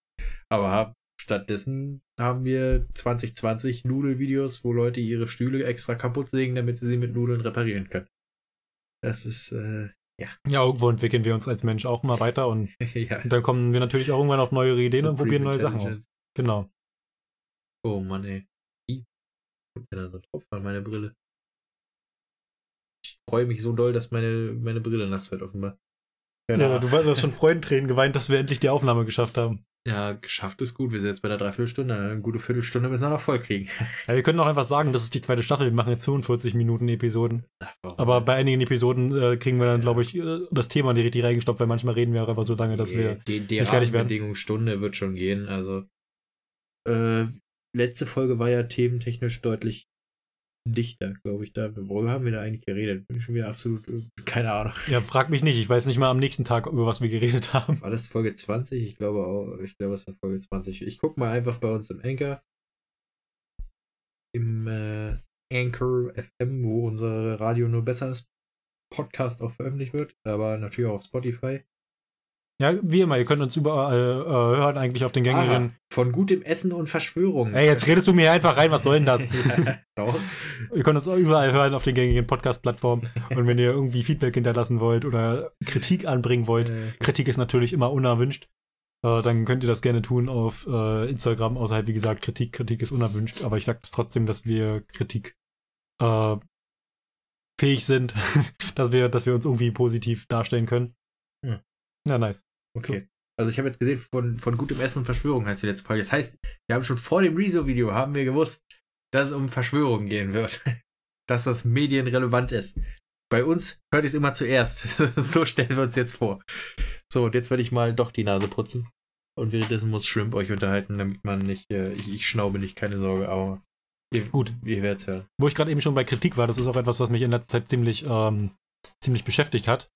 A: Aber stattdessen haben wir 2020 Nudelvideos, wo Leute ihre Stühle extra kaputt sägen, damit sie sie mit Nudeln reparieren können. Das ist, äh, ja.
B: Ja, irgendwo entwickeln wir uns als Mensch auch immer weiter und, ja. und dann kommen wir natürlich auch irgendwann auf neue Ideen Supreme und probieren neue Sachen aus. Genau.
A: Oh Mann, ey kommt denn da so Tropfen an meine Brille? Ich freue mich so doll, dass meine, meine Brille nass wird, offenbar.
B: Keine ja, du hast schon Freudentränen geweint, dass wir endlich die Aufnahme geschafft haben.
A: Ja, geschafft ist gut. Wir sind jetzt bei der Dreiviertelstunde. Eine gute Viertelstunde müssen wir noch voll kriegen.
B: Ja, wir können auch einfach sagen, das ist die zweite Staffel. Wir machen jetzt 45 Minuten Episoden. Ach, Aber bei einigen Episoden äh, kriegen wir dann, ja. glaube ich, äh, das Thema nicht richtig reingestopft, weil manchmal reden wir auch einfach so lange, dass wir
A: die, die nicht fertig werden. Die Stunde wird schon gehen. Also äh, letzte Folge war ja thementechnisch deutlich dichter, glaube ich. Da, worüber haben wir da eigentlich geredet? Bin ich schon wieder absolut, äh, keine Ahnung.
B: Ja, frag mich nicht. Ich weiß nicht mal am nächsten Tag, über was wir geredet haben.
A: War das Folge 20? Ich glaube auch. Ich glaube, es war Folge 20. Ich gucke mal einfach bei uns im Anchor. Im äh, Anchor FM, wo unser Radio nur besser ist. Podcast auch veröffentlicht wird, aber natürlich auch auf Spotify.
B: Ja, wie immer, ihr könnt uns überall äh, hören, eigentlich auf den gängigen. Aha,
A: von gutem Essen und Verschwörungen.
B: Ey, jetzt redest du mir einfach rein, was soll denn das? ja, doch. Ihr könnt uns überall hören auf den gängigen Podcast-Plattformen. und wenn ihr irgendwie Feedback hinterlassen wollt oder Kritik anbringen wollt, äh, Kritik ist natürlich immer unerwünscht. Äh, dann könnt ihr das gerne tun auf äh, Instagram, außerhalb, wie gesagt, Kritik. Kritik ist unerwünscht, aber ich sage es trotzdem, dass wir Kritik äh, fähig sind, dass wir, dass wir uns irgendwie positiv darstellen können. Ja, nice.
A: Okay. So. Also ich habe jetzt gesehen, von, von gutem Essen und Verschwörung heißt die letzte Folge. Das heißt, wir haben schon vor dem Rezo-Video haben wir gewusst, dass es um Verschwörung gehen wird. dass das medienrelevant ist. Bei uns hört es immer zuerst. so stellen wir uns jetzt vor. So, und jetzt werde ich mal doch die Nase putzen. Und währenddessen muss Shrimp euch unterhalten, damit man nicht, äh, ich, ich schnaube nicht, keine Sorge, aber ihr, gut, ihr werdet hören.
B: Wo ich gerade eben schon bei Kritik war, das ist auch etwas, was mich in letzter Zeit ziemlich, ähm, ziemlich beschäftigt hat.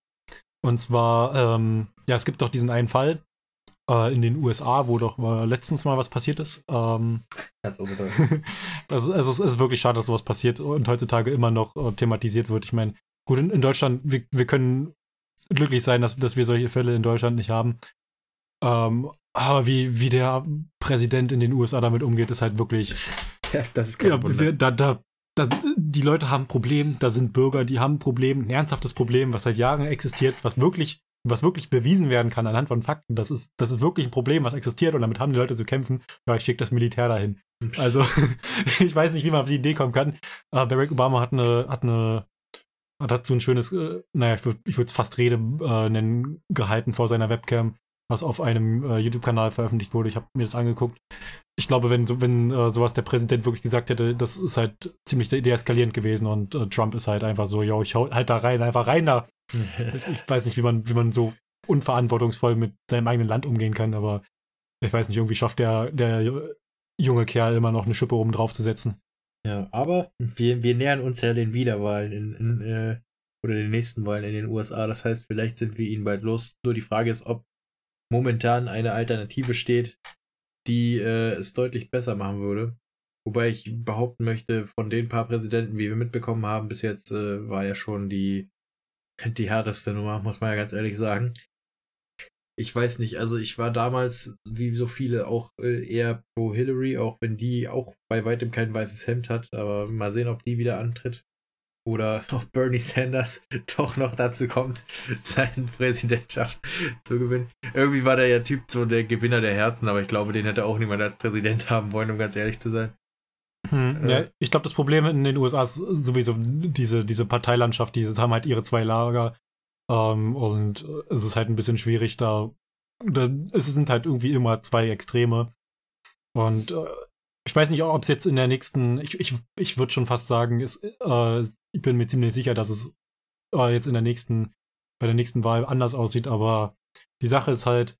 B: Und zwar, ähm, ja, es gibt doch diesen einen Fall äh, in den USA, wo doch äh, letztens mal was passiert ist. Ähm, das, ist, also es ist wirklich schade, dass sowas passiert und heutzutage immer noch äh, thematisiert wird. Ich meine, gut, in, in Deutschland, wir, wir, können glücklich sein, dass, dass wir solche Fälle in Deutschland nicht haben. Ähm, aber wie, wie der Präsident in den USA damit umgeht, ist halt wirklich.
A: Ja, das ist kein ja,
B: Wunder. Da, da, da, die Leute haben ein Problem, da sind Bürger, die haben ein Problem, ein ernsthaftes Problem, was seit Jahren existiert, was wirklich, was wirklich bewiesen werden kann anhand von Fakten. Das ist, das ist wirklich ein Problem, was existiert und damit haben die Leute zu kämpfen. Ja, ich schicke das Militär dahin. Also, ich weiß nicht, wie man auf die Idee kommen kann. Uh, Barack Obama hat eine, hat eine, hat dazu ein schönes, äh, naja, ich würde es fast Rede äh, nennen, gehalten vor seiner Webcam, was auf einem äh, YouTube-Kanal veröffentlicht wurde. Ich habe mir das angeguckt ich glaube, wenn, wenn äh, sowas der Präsident wirklich gesagt hätte, das ist halt ziemlich deeskalierend gewesen und äh, Trump ist halt einfach so, yo, ich hau halt da rein, einfach rein da. ich weiß nicht, wie man, wie man so unverantwortungsvoll mit seinem eigenen Land umgehen kann, aber ich weiß nicht, irgendwie schafft der, der junge Kerl immer noch eine Schippe oben drauf zu setzen.
A: Ja, aber wir, wir nähern uns ja den Wiederwahlen in, in äh, oder den nächsten Wahlen in den USA. Das heißt, vielleicht sind wir ihnen bald los. Nur die Frage ist, ob momentan eine Alternative steht, die äh, es deutlich besser machen würde. Wobei ich behaupten möchte, von den paar Präsidenten, wie wir mitbekommen haben, bis jetzt äh, war ja schon die, die härteste Nummer, muss man ja ganz ehrlich sagen. Ich weiß nicht, also ich war damals, wie so viele, auch äh, eher pro Hillary, auch wenn die auch bei weitem kein weißes Hemd hat, aber mal sehen, ob die wieder antritt oder ob Bernie Sanders doch noch dazu kommt, seine Präsidentschaft zu gewinnen. Irgendwie war der ja Typ so der Gewinner der Herzen, aber ich glaube, den hätte auch niemand als Präsident haben wollen, um ganz ehrlich zu sein.
B: Hm, äh, ja, ich glaube, das Problem in den USA ist sowieso diese, diese Parteilandschaft, die haben halt ihre zwei Lager. Ähm, und es ist halt ein bisschen schwierig, da, da es sind halt irgendwie immer zwei Extreme. Und äh, ich weiß nicht, ob es jetzt in der nächsten, ich, ich, ich würde schon fast sagen, es, äh, ich bin mir ziemlich sicher, dass es äh, jetzt in der nächsten, bei der nächsten Wahl anders aussieht, aber die Sache ist halt,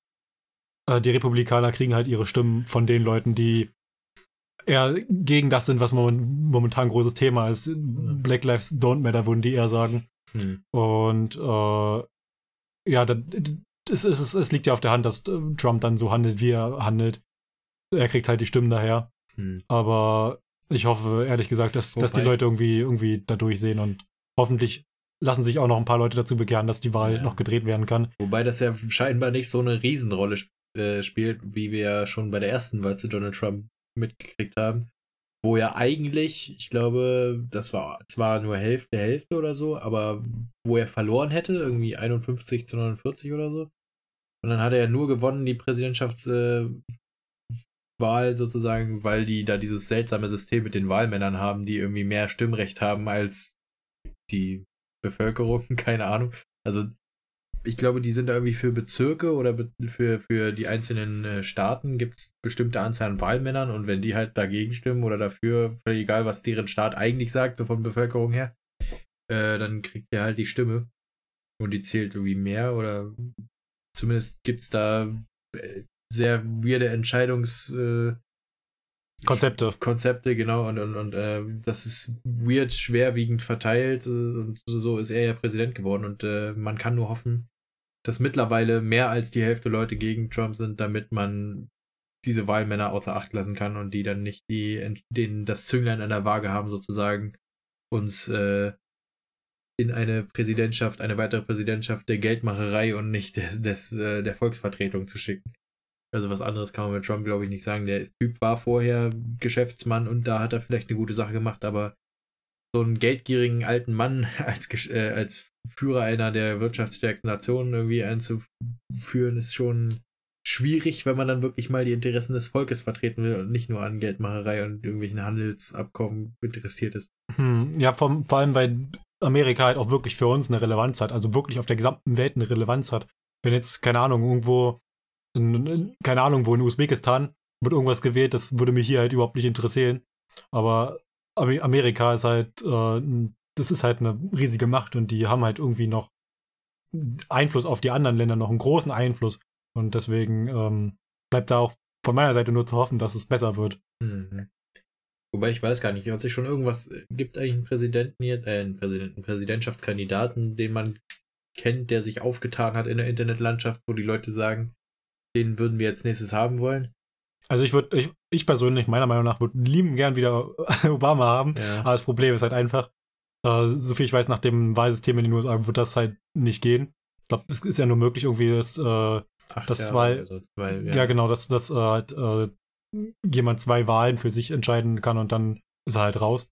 B: äh, die Republikaner kriegen halt ihre Stimmen von den Leuten, die eher gegen das sind, was momentan ein großes Thema ist. Black Lives Don't Matter, würden die eher sagen. Hm. Und äh, ja, das, es, es, es liegt ja auf der Hand, dass äh, Trump dann so handelt, wie er handelt. Er kriegt halt die Stimmen daher. Hm. Aber ich hoffe, ehrlich gesagt, dass, dass die Leute irgendwie, irgendwie da durchsehen und hoffentlich lassen sich auch noch ein paar Leute dazu bekehren, dass die Wahl ja. noch gedreht werden kann.
A: Wobei das ja scheinbar nicht so eine Riesenrolle sp äh, spielt, wie wir ja schon bei der ersten Wahl zu Donald Trump mitgekriegt haben. Wo ja eigentlich, ich glaube, das war zwar nur Hälfte, Hälfte oder so, aber wo er verloren hätte, irgendwie 51 zu 49 oder so. Und dann hat er ja nur gewonnen, die Präsidentschaftswahl äh, sozusagen, weil die da dieses seltsame System mit den Wahlmännern haben, die irgendwie mehr Stimmrecht haben als die Bevölkerung, keine Ahnung. Also ich glaube, die sind da irgendwie für Bezirke oder für, für die einzelnen äh, Staaten gibt es bestimmte Anzahl an Wahlmännern und wenn die halt dagegen stimmen oder dafür, egal, was deren Staat eigentlich sagt, so von Bevölkerung her, äh, dann kriegt der halt die Stimme. Und die zählt irgendwie mehr oder zumindest gibt es da äh, sehr weirde Entscheidungs- äh,
B: Konzepte.
A: Konzepte, genau, und, und, und äh, das ist weird schwerwiegend verteilt äh, und so ist er ja Präsident geworden und äh, man kann nur hoffen, dass mittlerweile mehr als die Hälfte Leute gegen Trump sind, damit man diese Wahlmänner außer Acht lassen kann und die dann nicht die, den, das Zünglein an der Waage haben, sozusagen, uns äh, in eine Präsidentschaft, eine weitere Präsidentschaft der Geldmacherei und nicht des, des, äh, der Volksvertretung zu schicken. Also was anderes kann man mit Trump, glaube ich, nicht sagen. Der Typ war vorher Geschäftsmann und da hat er vielleicht eine gute Sache gemacht, aber so einen geldgierigen alten Mann als, äh, als Führer einer der wirtschaftsstärksten Nationen irgendwie einzuführen, ist schon schwierig, wenn man dann wirklich mal die Interessen des Volkes vertreten will und nicht nur an Geldmacherei und irgendwelchen Handelsabkommen interessiert ist.
B: Hm, ja, vor, vor allem, weil Amerika halt auch wirklich für uns eine Relevanz hat, also wirklich auf der gesamten Welt eine Relevanz hat. Wenn jetzt, keine Ahnung, irgendwo, keine Ahnung, wo in Usbekistan wird irgendwas gewählt, das würde mich hier halt überhaupt nicht interessieren. Aber Amerika ist halt, äh, das ist halt eine riesige Macht und die haben halt irgendwie noch Einfluss auf die anderen Länder, noch einen großen Einfluss. Und deswegen ähm, bleibt da auch von meiner Seite nur zu hoffen, dass es besser wird. Mhm.
A: Wobei ich weiß gar nicht, hat sich schon irgendwas, gibt es eigentlich einen Präsidenten jetzt, äh, einen Präsidenten, Präsidentschaftskandidaten, den man kennt, der sich aufgetan hat in der Internetlandschaft, wo die Leute sagen, den würden wir jetzt nächstes haben wollen?
B: Also ich würde, ich, ich persönlich, meiner Meinung nach, würde lieben gern wieder Obama haben. Ja. Aber das Problem ist halt einfach, äh, so viel ich weiß, nach dem Wahlsystem in den USA wird das halt nicht gehen. Ich glaube, es ist ja nur möglich, irgendwie das, äh, Ach, das zwei, also zwei ja. ja. genau, dass, dass äh, halt, äh, jemand zwei Wahlen für sich entscheiden kann und dann ist er halt raus.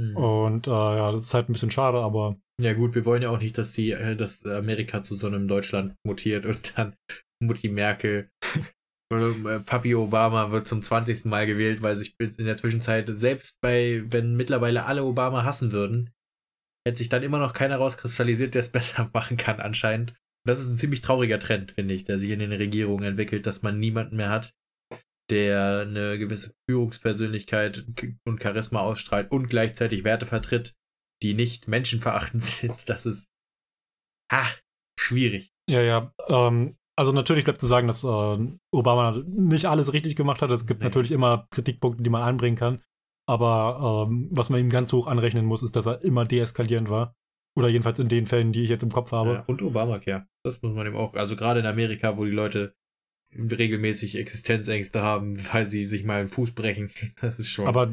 B: Hm. Und äh, ja, das ist halt ein bisschen schade, aber.
A: Ja gut, wir wollen ja auch nicht, dass die, äh, dass Amerika zu so einem Deutschland mutiert und dann Mutti Merkel äh, Papi Obama wird zum 20. Mal gewählt, weil sich in der Zwischenzeit, selbst bei, wenn mittlerweile alle Obama hassen würden, hätte sich dann immer noch keiner rauskristallisiert, der es besser machen kann, anscheinend. das ist ein ziemlich trauriger Trend, finde ich, der sich in den Regierungen entwickelt, dass man niemanden mehr hat, der eine gewisse Führungspersönlichkeit und Charisma ausstrahlt und gleichzeitig Werte vertritt, die nicht menschenverachtend sind. Das ist ha, schwierig.
B: Ja, ja. Ähm, also natürlich bleibt zu sagen, dass äh, Obama nicht alles richtig gemacht hat. Es gibt nee. natürlich immer Kritikpunkte, die man anbringen kann. Aber ähm, was man ihm ganz hoch anrechnen muss, ist, dass er immer deeskalierend war. Oder jedenfalls in den Fällen, die ich jetzt im Kopf habe. Ja,
A: und Obamacare. Das muss man eben auch. Also gerade in Amerika, wo die Leute regelmäßig Existenzängste haben, weil sie sich mal einen Fuß brechen. Das ist schon.
B: Aber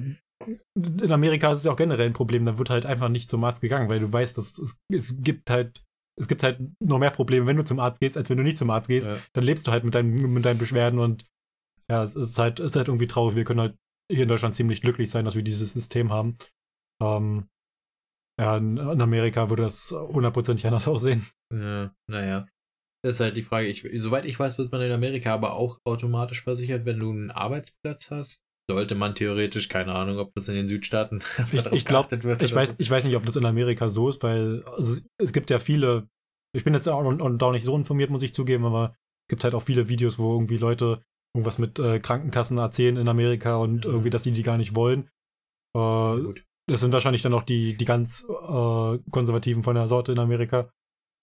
B: in Amerika ist es ja auch generell ein Problem. Da wird halt einfach nicht zum Arzt gegangen, weil du weißt, dass es, es gibt halt es gibt halt noch mehr Probleme, wenn du zum Arzt gehst, als wenn du nicht zum Arzt gehst. Ja. Dann lebst du halt mit deinen, mit deinen Beschwerden und ja, es ist halt, es ist halt irgendwie traurig. Wir können halt hier in Deutschland ziemlich glücklich sein, dass wir dieses System haben. Ähm, ja, in, in Amerika würde das hundertprozentig anders aussehen.
A: Ja, naja. Das ist halt die Frage. Ich, soweit ich weiß, wird man in Amerika aber auch automatisch versichert, wenn du einen Arbeitsplatz hast sollte man theoretisch, keine Ahnung, ob das in den Südstaaten
B: ich, ich glaube, ich weiß, ich weiß nicht, ob das in Amerika so ist, weil also es gibt ja viele, ich bin jetzt auch, und, und auch nicht so informiert, muss ich zugeben, aber es gibt halt auch viele Videos, wo irgendwie Leute irgendwas mit äh, Krankenkassen erzählen in Amerika und ja. irgendwie, dass die die gar nicht wollen. Äh, das sind wahrscheinlich dann auch die, die ganz äh, Konservativen von der Sorte in Amerika.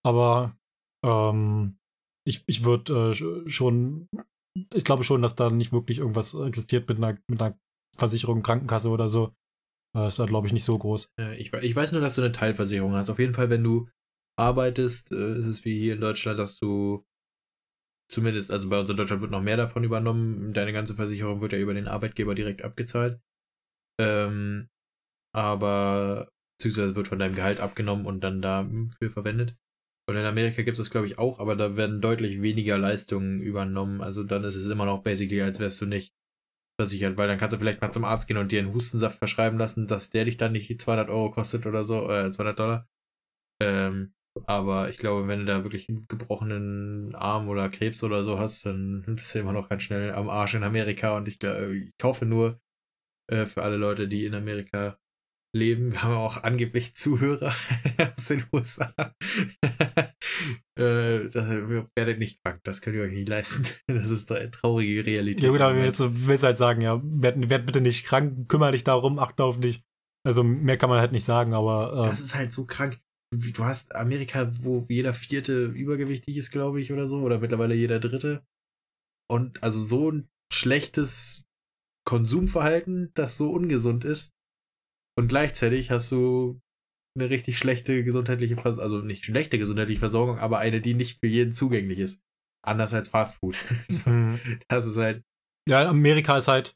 B: Aber ähm, ich, ich würde äh, schon, ich glaube schon, dass da nicht wirklich irgendwas existiert mit einer, mit einer Versicherung, Krankenkasse oder so. Äh, ist da, glaube ich, nicht so groß.
A: Ich, ich weiß nur, dass du eine Teilversicherung hast. Auf jeden Fall, wenn du arbeitest, äh, ist es wie hier in Deutschland, dass du zumindest, also bei uns in Deutschland wird noch mehr davon übernommen. Deine ganze Versicherung wird ja über den Arbeitgeber direkt abgezahlt. Ähm, aber beziehungsweise wird von deinem Gehalt abgenommen und dann dafür verwendet. Und in Amerika gibt es das, glaube ich, auch, aber da werden deutlich weniger Leistungen übernommen. Also dann ist es immer noch basically, als wärst du nicht versichert, weil dann kannst du vielleicht mal zum Arzt gehen und dir einen Hustensaft verschreiben lassen, dass der dich dann nicht 200 Euro kostet oder so, äh, 200 Dollar. Ähm, aber ich glaube, wenn du da wirklich einen gebrochenen Arm oder Krebs oder so hast, dann bist du immer noch ganz schnell am Arsch in Amerika. Und ich, ich hoffe nur äh, für alle Leute, die in Amerika leben, wir haben auch angeblich Zuhörer aus den USA. äh, das, werdet nicht krank, das könnt ihr euch nicht leisten. Das ist eine traurige Realität.
B: Ja gut, aber jetzt willst halt sagen, ja, werd, werd bitte nicht krank, kümmere dich darum, achte auf dich. Also mehr kann man halt nicht sagen, aber.
A: Äh, das ist halt so krank du hast Amerika, wo jeder vierte übergewichtig ist, glaube ich, oder so, oder mittlerweile jeder dritte. Und also so ein schlechtes Konsumverhalten, das so ungesund ist. Und gleichzeitig hast du eine richtig schlechte gesundheitliche Versorgung, also nicht schlechte gesundheitliche Versorgung, aber eine, die nicht für jeden zugänglich ist. Anders als Fast Food. Mhm. das ist halt.
B: Ja, Amerika ist halt.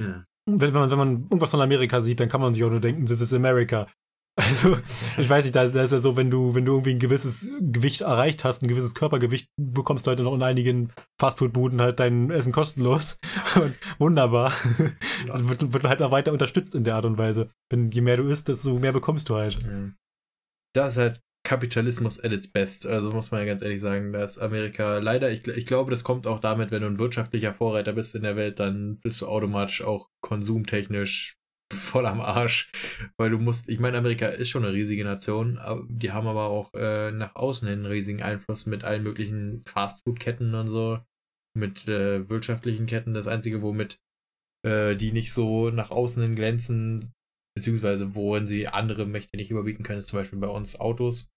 B: Ja. Wenn, man, wenn man irgendwas von Amerika sieht, dann kann man sich auch nur denken, das ist Amerika. Also, ich weiß nicht, da, da, ist ja so, wenn du, wenn du irgendwie ein gewisses Gewicht erreicht hast, ein gewisses Körpergewicht, bekommst du halt noch in einigen Fastfood-Buden halt dein Essen kostenlos. Und wunderbar. Und wird, wird halt noch weiter unterstützt in der Art und Weise. Wenn je mehr du isst, desto mehr bekommst du halt.
A: Das ist halt Kapitalismus at its best. Also muss man ja ganz ehrlich sagen, dass Amerika leider, ich, ich glaube, das kommt auch damit, wenn du ein wirtschaftlicher Vorreiter bist in der Welt, dann bist du automatisch auch konsumtechnisch voll am Arsch, weil du musst, ich meine, Amerika ist schon eine riesige Nation, die haben aber auch äh, nach außen hin einen riesigen Einfluss mit allen möglichen Fastfood-Ketten und so, mit äh, wirtschaftlichen Ketten. Das Einzige, womit äh, die nicht so nach außen hin glänzen, beziehungsweise worin sie andere Mächte nicht überbieten können, ist zum Beispiel bei uns Autos.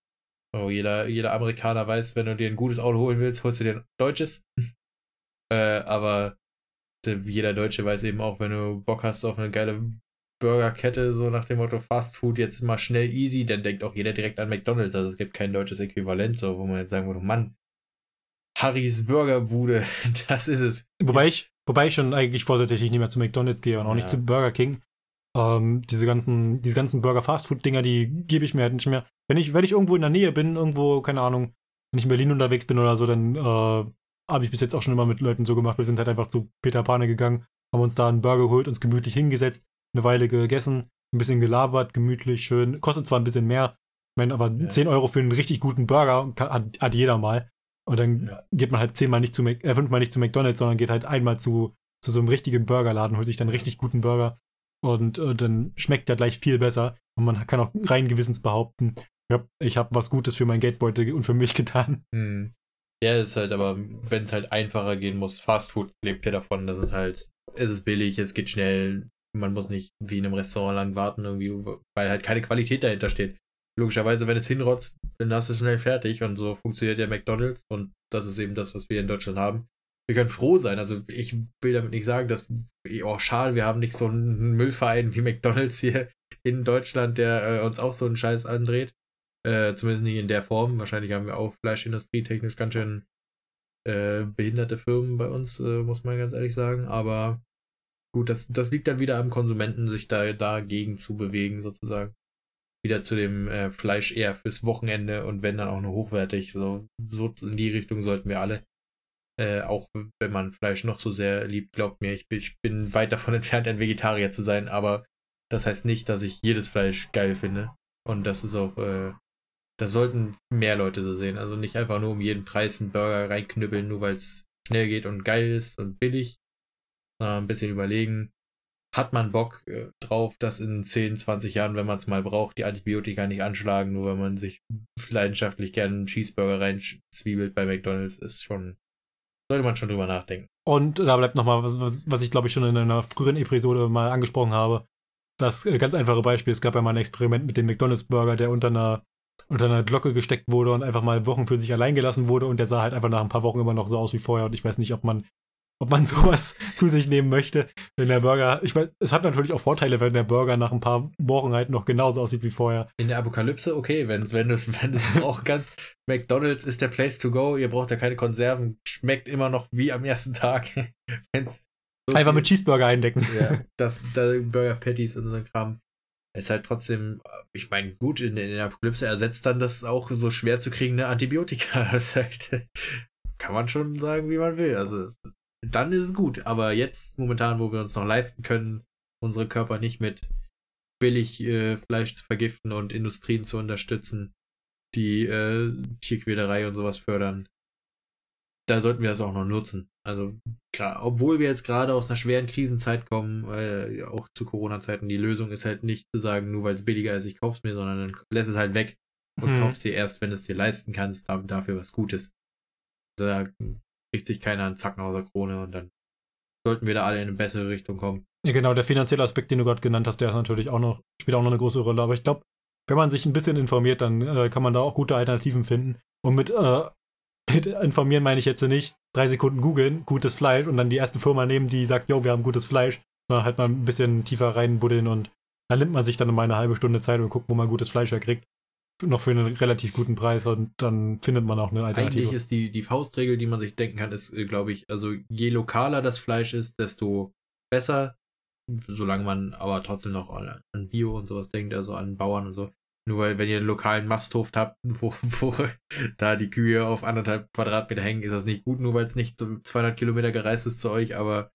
A: Oh, jeder, jeder Amerikaner weiß, wenn du dir ein gutes Auto holen willst, holst du dir ein deutsches. äh, aber jeder Deutsche weiß eben auch, wenn du Bock hast auf eine geile Burgerkette, so nach dem Motto Fast Food jetzt mal schnell easy, dann denkt auch jeder direkt an McDonalds. Also es gibt kein deutsches Äquivalent, so wo man jetzt sagen würde, Mann, Harrys Burgerbude, das ist es.
B: Wobei ich, wobei ich schon eigentlich vorsätzlich nicht mehr zu McDonalds gehe und auch ja. nicht zu Burger King. Ähm, diese ganzen, diese ganzen Burger Fast Food Dinger, die gebe ich mir halt nicht mehr. Wenn ich, wenn ich irgendwo in der Nähe bin, irgendwo, keine Ahnung, wenn ich in Berlin unterwegs bin oder so, dann äh, habe ich bis jetzt auch schon immer mit Leuten so gemacht. Wir sind halt einfach zu Peter Pane gegangen, haben uns da einen Burger geholt, uns gemütlich hingesetzt, eine Weile gegessen, ein bisschen gelabert, gemütlich, schön. Kostet zwar ein bisschen mehr, meine, aber ja. 10 Euro für einen richtig guten Burger hat, hat jeder mal. Und dann ja. geht man halt zehnmal nicht zu Mac äh, fünfmal nicht zu McDonalds, sondern geht halt einmal zu, zu so einem richtigen Burgerladen, holt sich dann einen richtig guten Burger. Und äh, dann schmeckt der gleich viel besser. Und man kann auch rein gewissens behaupten, ja, ich habe was Gutes für mein Geldbeutel und für mich getan.
A: Hm. Ja, ist halt, aber wenn es halt einfacher gehen muss, Fast Food lebt ja davon, dass es halt, es ist billig, es geht schnell, man muss nicht wie in einem Restaurant lang warten, irgendwie, weil halt keine Qualität dahinter steht. Logischerweise, wenn es hinrotzt, dann hast du schnell fertig und so funktioniert ja McDonalds und das ist eben das, was wir in Deutschland haben. Wir können froh sein. Also ich will damit nicht sagen, dass, oh schade, wir haben nicht so einen Müllverein wie McDonalds hier in Deutschland, der äh, uns auch so einen Scheiß andreht. Äh, zumindest nicht in der Form. Wahrscheinlich haben wir auch Fleischindustrie technisch ganz schön äh, behinderte Firmen bei uns, äh, muss man ganz ehrlich sagen. Aber Gut, das, das liegt dann wieder am Konsumenten, sich da dagegen zu bewegen, sozusagen. Wieder zu dem äh, Fleisch eher fürs Wochenende und wenn dann auch nur hochwertig. So, so in die Richtung sollten wir alle. Äh, auch wenn man Fleisch noch so sehr liebt, glaubt mir, ich bin, ich bin weit davon entfernt, ein Vegetarier zu sein, aber das heißt nicht, dass ich jedes Fleisch geil finde. Und das ist auch, äh, das sollten mehr Leute so sehen. Also nicht einfach nur um jeden Preis einen Burger reinknüppeln, nur weil es schnell geht und geil ist und billig, sondern ein bisschen überlegen, hat man Bock äh, drauf, dass in 10, 20 Jahren, wenn man es mal braucht, die Antibiotika nicht anschlagen, nur wenn man sich leidenschaftlich gerne einen Cheeseburger reinzwiebelt bei McDonalds, ist schon, sollte man schon drüber nachdenken.
B: Und da bleibt nochmal, was, was, was ich glaube ich schon in einer früheren Episode mal angesprochen habe. Das äh, ganz einfache Beispiel, es gab ja mal ein Experiment mit dem McDonalds-Burger, der unter einer, unter einer Glocke gesteckt wurde und einfach mal Wochen für sich allein gelassen wurde und der sah halt einfach nach ein paar Wochen immer noch so aus wie vorher und ich weiß nicht, ob man ob man sowas zu sich nehmen möchte, wenn der Burger, ich weiß, es hat natürlich auch Vorteile, wenn der Burger nach ein paar Wochen halt noch genauso aussieht wie vorher.
A: In der Apokalypse, okay, wenn, wenn du es wenn auch ganz, McDonalds ist der Place to go, ihr braucht ja keine Konserven, schmeckt immer noch wie am ersten Tag.
B: Wenn's so Einfach mit Cheeseburger eindecken.
A: Ja, das, das Burger Patties und so ein Kram. Ist halt trotzdem, ich meine, gut, in, in der Apokalypse ersetzt dann das auch so schwer zu kriegende Antibiotika. Das halt, kann man schon sagen, wie man will. Also dann ist es gut. Aber jetzt, momentan, wo wir uns noch leisten können, unsere Körper nicht mit billig äh, Fleisch zu vergiften und Industrien zu unterstützen, die äh, Tierquälerei und sowas fördern, da sollten wir das auch noch nutzen. Also, obwohl wir jetzt gerade aus einer schweren Krisenzeit kommen, äh, auch zu Corona-Zeiten, die Lösung ist halt nicht zu sagen, nur weil es billiger ist, ich kauf's mir, sondern dann lässt es halt weg und hm. kaufst dir erst, wenn du es dir leisten kannst, dafür was Gutes. Da kriegt sich keiner einen Zacken aus der Krone und dann sollten wir da alle in eine bessere Richtung kommen.
B: Ja, genau, der finanzielle Aspekt, den du gerade genannt hast, der ist natürlich auch noch, spielt auch noch eine große Rolle. Aber ich glaube, wenn man sich ein bisschen informiert, dann äh, kann man da auch gute Alternativen finden. Und mit, äh, mit informieren meine ich jetzt nicht drei Sekunden googeln, gutes Fleisch und dann die erste Firma nehmen, die sagt, jo, wir haben gutes Fleisch, sondern halt mal ein bisschen tiefer reinbuddeln und dann nimmt man sich dann mal eine halbe Stunde Zeit und guckt, wo man gutes Fleisch herkriegt noch für einen relativ guten Preis und dann findet man auch eine Alternative.
A: Eigentlich ist die, die Faustregel, die man sich denken kann, ist, äh, glaube ich, also je lokaler das Fleisch ist, desto besser, solange man aber trotzdem noch an, Bio und sowas denkt, also an Bauern und so. Nur weil, wenn ihr einen lokalen Masthof habt, wo, wo da die Kühe auf anderthalb Quadratmeter hängen, ist das nicht gut, nur weil es nicht so 200 Kilometer gereist ist zu euch, aber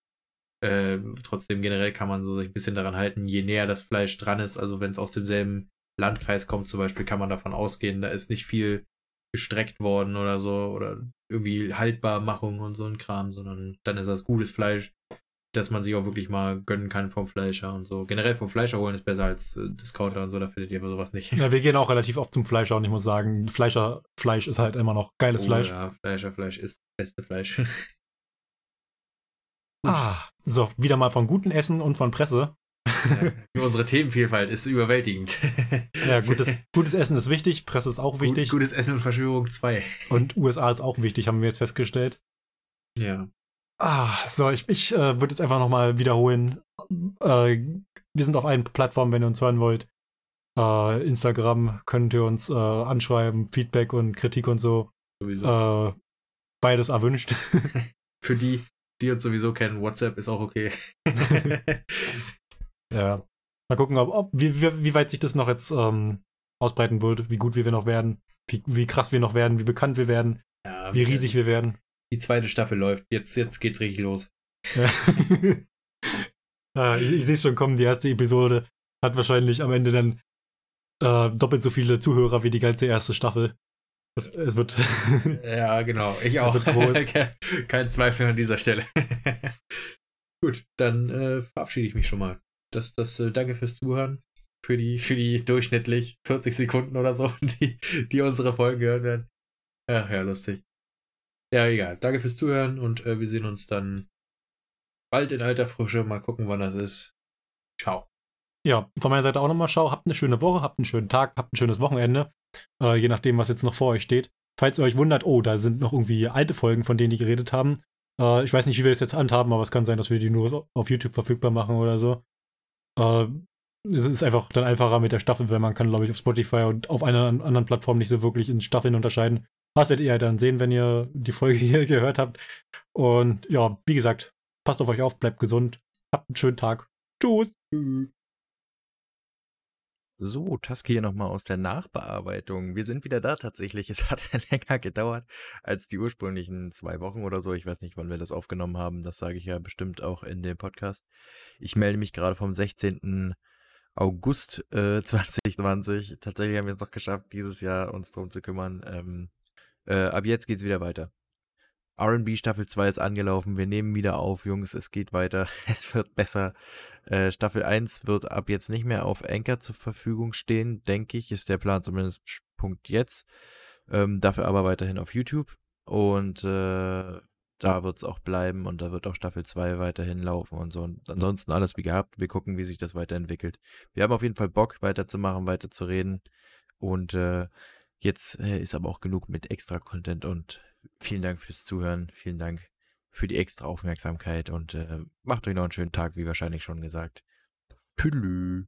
A: äh, trotzdem generell kann man so sich ein bisschen daran halten, je näher das Fleisch dran ist, also wenn es aus demselben Landkreis kommt zum Beispiel, kann man davon ausgehen, da ist nicht viel gestreckt worden oder so oder irgendwie Haltbarmachung und so ein Kram, sondern dann ist das gutes Fleisch, dass man sich auch wirklich mal gönnen kann vom Fleischer und so. Generell vom Fleischer holen ist besser als äh, Discounter und so, da findet ihr aber sowas nicht.
B: Ja, wir gehen auch relativ oft zum Fleischer und ich muss sagen, Fleischerfleisch ist halt immer noch geiles oh, Fleisch.
A: Ja, Fleischerfleisch ist das beste Fleisch.
B: ah, so, wieder mal von gutem Essen und von Presse.
A: Ja, unsere Themenvielfalt ist überwältigend.
B: Ja, gutes, gutes Essen ist wichtig, Presse ist auch wichtig.
A: Gut, gutes Essen und Verschwörung 2.
B: Und USA ist auch wichtig, haben wir jetzt festgestellt.
A: Ja.
B: Ah, so, ich, ich äh, würde jetzt einfach nochmal wiederholen. Äh, wir sind auf allen Plattformen, wenn ihr uns hören wollt. Äh, Instagram könnt ihr uns äh, anschreiben, Feedback und Kritik und so. Sowieso. Äh, beides erwünscht.
A: Für die, die uns sowieso kennen, WhatsApp ist auch okay.
B: Ja. Mal gucken, ob, ob wie, wie, wie, weit sich das noch jetzt ähm, ausbreiten wird, wie gut wir noch werden, wie, wie krass wir noch werden, wie bekannt wir werden, ja, wie riesig wir werden.
A: Die zweite Staffel läuft. Jetzt, jetzt geht's richtig los.
B: Ja. ah, ich, ich sehe schon kommen, die erste Episode hat wahrscheinlich am Ende dann äh, doppelt so viele Zuhörer wie die ganze erste Staffel. Es, es wird.
A: ja, genau. Ich auch. Kein Zweifel an dieser Stelle. Gut, dann äh, verabschiede ich mich schon mal das, das, äh, danke fürs Zuhören. Für die, für die durchschnittlich 40 Sekunden oder so, die, die unsere Folgen gehört werden. Ach ja, lustig. Ja, egal. Danke fürs Zuhören und äh, wir sehen uns dann bald in alter Frische. Mal gucken, wann das ist. Ciao.
B: Ja, von meiner Seite auch nochmal Ciao. Habt eine schöne Woche, habt einen schönen Tag, habt ein schönes Wochenende. Äh, je nachdem, was jetzt noch vor euch steht. Falls ihr euch wundert, oh, da sind noch irgendwie alte Folgen, von denen die geredet haben. Äh, ich weiß nicht, wie wir es jetzt handhaben, aber es kann sein, dass wir die nur auf YouTube verfügbar machen oder so. Äh, es ist einfach dann einfacher mit der Staffel, weil man kann, glaube ich, auf Spotify und auf einer anderen Plattform nicht so wirklich in Staffeln unterscheiden. Das werdet ihr dann sehen, wenn ihr die Folge hier gehört habt. Und ja, wie gesagt, passt auf euch auf, bleibt gesund, habt einen schönen Tag. Tschüss.
C: So, Taski hier nochmal aus der Nachbearbeitung. Wir sind wieder da tatsächlich. Es hat länger gedauert als die ursprünglichen zwei Wochen oder so. Ich weiß nicht, wann wir das aufgenommen haben. Das sage ich ja bestimmt auch in dem Podcast. Ich melde mich gerade vom 16. August äh, 2020. Tatsächlich haben wir es noch geschafft, dieses Jahr uns drum zu kümmern. Ähm, äh, ab jetzt geht's wieder weiter. RB Staffel 2 ist angelaufen. Wir nehmen wieder auf, Jungs. Es geht weiter. Es wird besser. Äh, Staffel 1 wird ab jetzt nicht mehr auf Anchor zur Verfügung stehen, denke ich. Ist der Plan zumindest Punkt jetzt. Ähm, dafür aber weiterhin auf YouTube. Und äh,
A: da wird es auch bleiben und da wird auch Staffel 2 weiterhin laufen und so. Und ansonsten alles wie gehabt. Wir gucken, wie sich das weiterentwickelt. Wir haben auf jeden Fall Bock, weiterzumachen, weiterzureden. Und äh, jetzt äh, ist aber auch genug mit extra Content und vielen Dank fürs Zuhören. Vielen Dank für die extra Aufmerksamkeit und äh, macht euch noch einen schönen Tag, wie wahrscheinlich schon gesagt. Tüdelü.